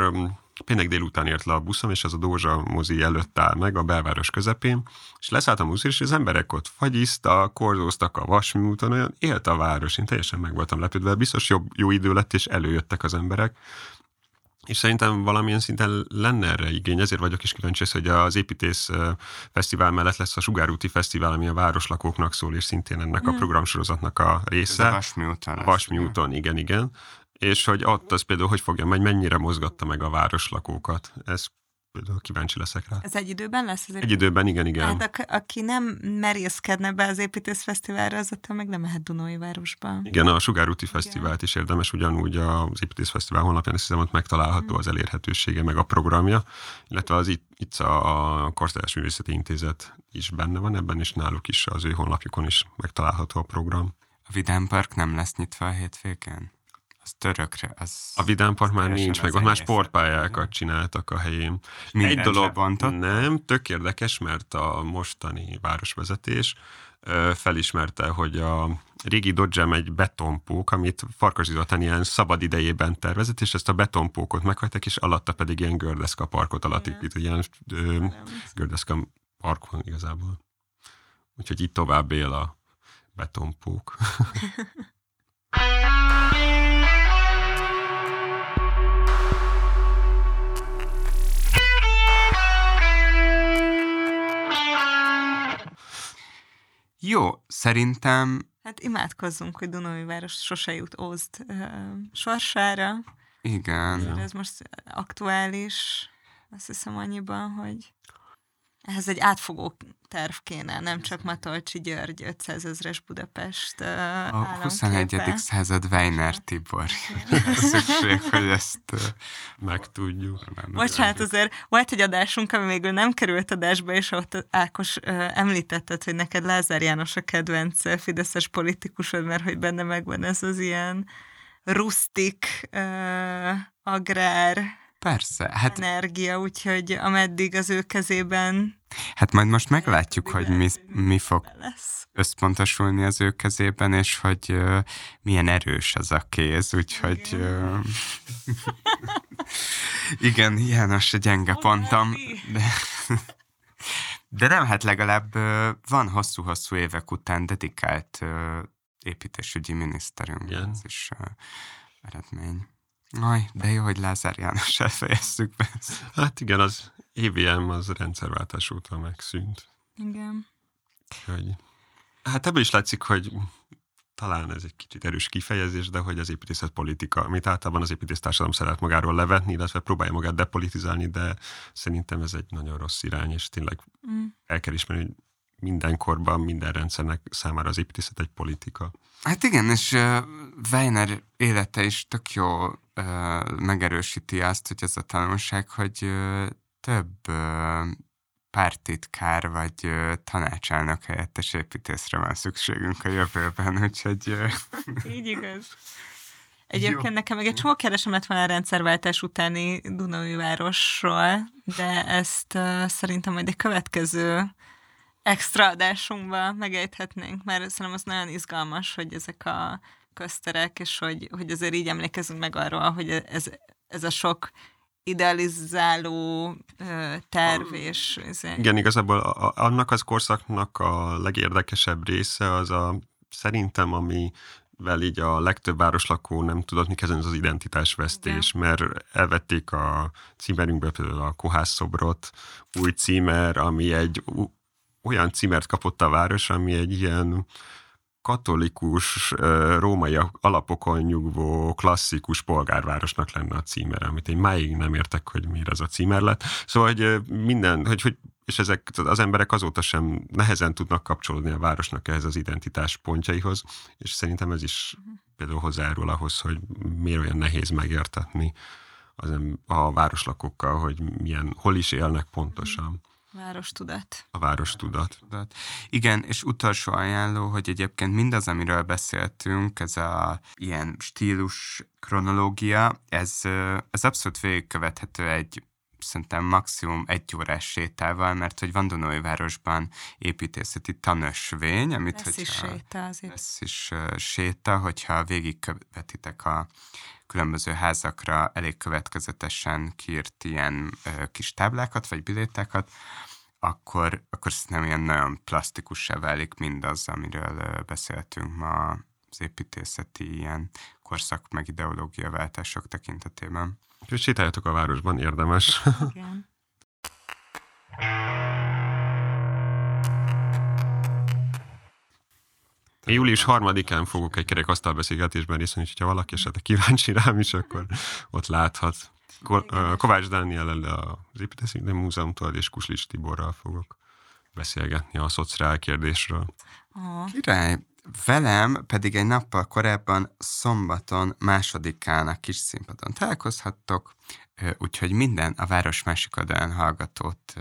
péntek délután ért le a buszom, és az a Dózsa mozi előtt áll meg a belváros közepén, és leszálltam buszra, és az emberek ott fagyiztak, korzóztak a Vasmi úton, olyan élt a város, én teljesen meg voltam lepődve, biztos jobb, jó idő lett, és előjöttek az emberek, és szerintem valamilyen szinten lenne erre igény, ezért vagyok is kíváncsi, hogy az építész fesztivál mellett lesz a Sugárúti Fesztivál, ami a városlakóknak szól, és szintén ennek a programsorozatnak a ez a része. Vasmi úton. lesz, Vasmi úton, igen, igen. És hogy ott az például hogy fogja megy, mennyire mozgatta meg a városlakókat. Ez például kíváncsi leszek rá. Ez egy időben lesz? Az Egy időben, igen, igen. Hát ak- aki nem merészkedne be az építészfesztiválra, az attól meg nem mehet Dunói városba. Igen, a Sugárúti Fesztivált is érdemes, ugyanúgy az Építészfesztivál honlapján, azt hiszem, ott megtalálható az elérhetősége, meg a programja, illetve az itt, itt a Kortárs Művészeti Intézet is benne van ebben, és náluk is az ő honlapjukon is megtalálható a program. A Vidám Park nem lesz nyitva a hétvégén? Az törökre, az... A Vidám Park már nincs, meg ott már sportpályákat csináltak a helyén. Mindent Egy dolog, lebontott? nem, tök érdekes, mert a mostani városvezetés felismerte, hogy a régi Dodgem egy betonpók, amit Farkas Zoltán ilyen szabad idejében tervezett, és ezt a betonpókot meghagyták, és alatta pedig ilyen gördeszka parkot alakít, ilyen ö, gördeszka park van igazából. Úgyhogy itt tovább él a betonpók. Jó, szerintem Hát imádkozzunk, hogy Dunói város sose jut Ózd ö, sorsára. igen. Ja. Ez most aktuális, azt hiszem annyiban, hogy ehhez egy átfogó terv kéne, nem csak Matolcsi György 500 ezres Budapest ö, A államképe. 21. század Weiner Tibor. Szükség, hogy ezt... ö, Meg tudjuk. Bocsánat, azért volt egy adásunk, ami végül nem került adásba, és ott Ákos ö, említetted, hogy neked Lázár János a kedvenc fideszes politikusod, mert hogy benne megvan ez az ilyen rusztik, ö, agrár, persze. Hát, energia, úgyhogy ameddig az ő kezében hát majd most meglátjuk, hogy mi, mi fog lesz. összpontosulni az ő kezében, és hogy uh, milyen erős az a kéz, úgyhogy uh, igen, János a gyenge pontom, de, de nem, hát legalább uh, van hosszú-hosszú évek után dedikált uh, építésügyi miniszterünk, Igen. ez is uh, eredmény. Aj, de jó, hogy Lázár János elfejeztük be. Hát igen, az EVM az rendszerváltás óta megszűnt. Igen. Hogy... Hát ebből is látszik, hogy talán ez egy kicsit erős kifejezés, de hogy az építészet politika, amit általában az építész társadalom szeret magáról levetni, illetve próbálja magát depolitizálni, de szerintem ez egy nagyon rossz irány, és tényleg Mm. el kell ismerni, hogy mindenkorban, minden rendszernek számára az építészet egy politika. Hát igen, és uh, Weiner élete is tök jó megerősíti azt, hogy ez a tanulság, hogy több pártitkár vagy tanácselnök helyettes építészre van szükségünk a jövőben, úgyhogy Így igaz. Egyébként nekem meg egy csomó keresem lett volna a rendszerváltás utáni Dunai városról, de ezt uh, szerintem majd egy következő extra adásunkba megejthetnénk, mert szerintem az nagyon izgalmas, hogy ezek a közterek, és hogy, hogy azért így emlékezünk meg arról, hogy ez, ez a sok idealizáló terv, és ezek. Igen, igazából a, annak az korszaknak a legérdekesebb része az a szerintem, ami vel így a legtöbb városlakó nem tudott mi kezdeni, az az identitásvesztés, mert elvették a címerünkből például a Kohász szobrot, új címer, ami egy olyan címert kapott a város, ami egy ilyen katolikus, római alapokon nyugvó, klasszikus polgárvárosnak lenne a címer, amit én máig nem értek, hogy miért ez a címer lett. Szóval, hogy minden, hogy, hogy és ezek az emberek azóta sem nehezen tudnak kapcsolódni a városnak ehhez az identitás pontjaihoz, és szerintem ez is például hozzájárul ahhoz, hogy miért olyan nehéz megértetni az, a városlakókkal, hogy milyen, hol is élnek pontosan Várostudat. a város tudat. tudat. Igen, és utolsó ajánló, hogy egyébként mindaz, amiről beszéltünk, ez a ilyen stílus kronológia, ez, ez abszolút végigkövethető egy szerintem maximum egy órás sétával, mert hogy van Dunói-városban építészeti tanösvény, amit Lesz is hogyha- séta azért. lesz is séta, hogyha végigkövetitek a különböző házakra elég következetesen kiírt ilyen kis táblákat, vagy bilétákat, akkor, akkor szerintem ilyen nagyon plastikussá válik mindaz, amiről beszéltünk ma az építészeti ilyen korszak meg ideológia váltások tekintetében. Úgyhogy sétáljatok a városban, érdemes. Igen. Én július harmadikán fogok egy kerekasztal beszélgetésben részt venni, hogyha valaki esetleg kíváncsi rám is, akkor ott láthat. Ko- Kovács Dániel az építészeti múzeumtól és Kuslis Tiborral fogok beszélgetni a szociál kérdésről. Oh. Király, velem pedig egy nappal korábban szombaton másodikán a kis színpadon találkozhattok, úgyhogy minden a város másik oldalán hallgatót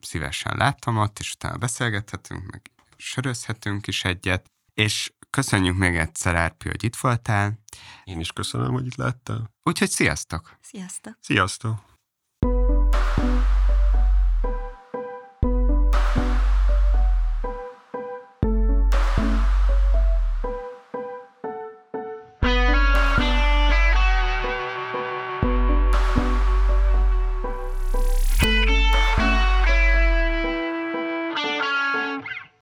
szívesen látom ott, és utána beszélgethetünk, meg sörözhetünk is egyet, és köszönjük még egyszer, Árpi, hogy itt voltál, Én is köszönöm, hogy itt lettem. úgyhogy sziasztok! Sziasztok! Sziasztok!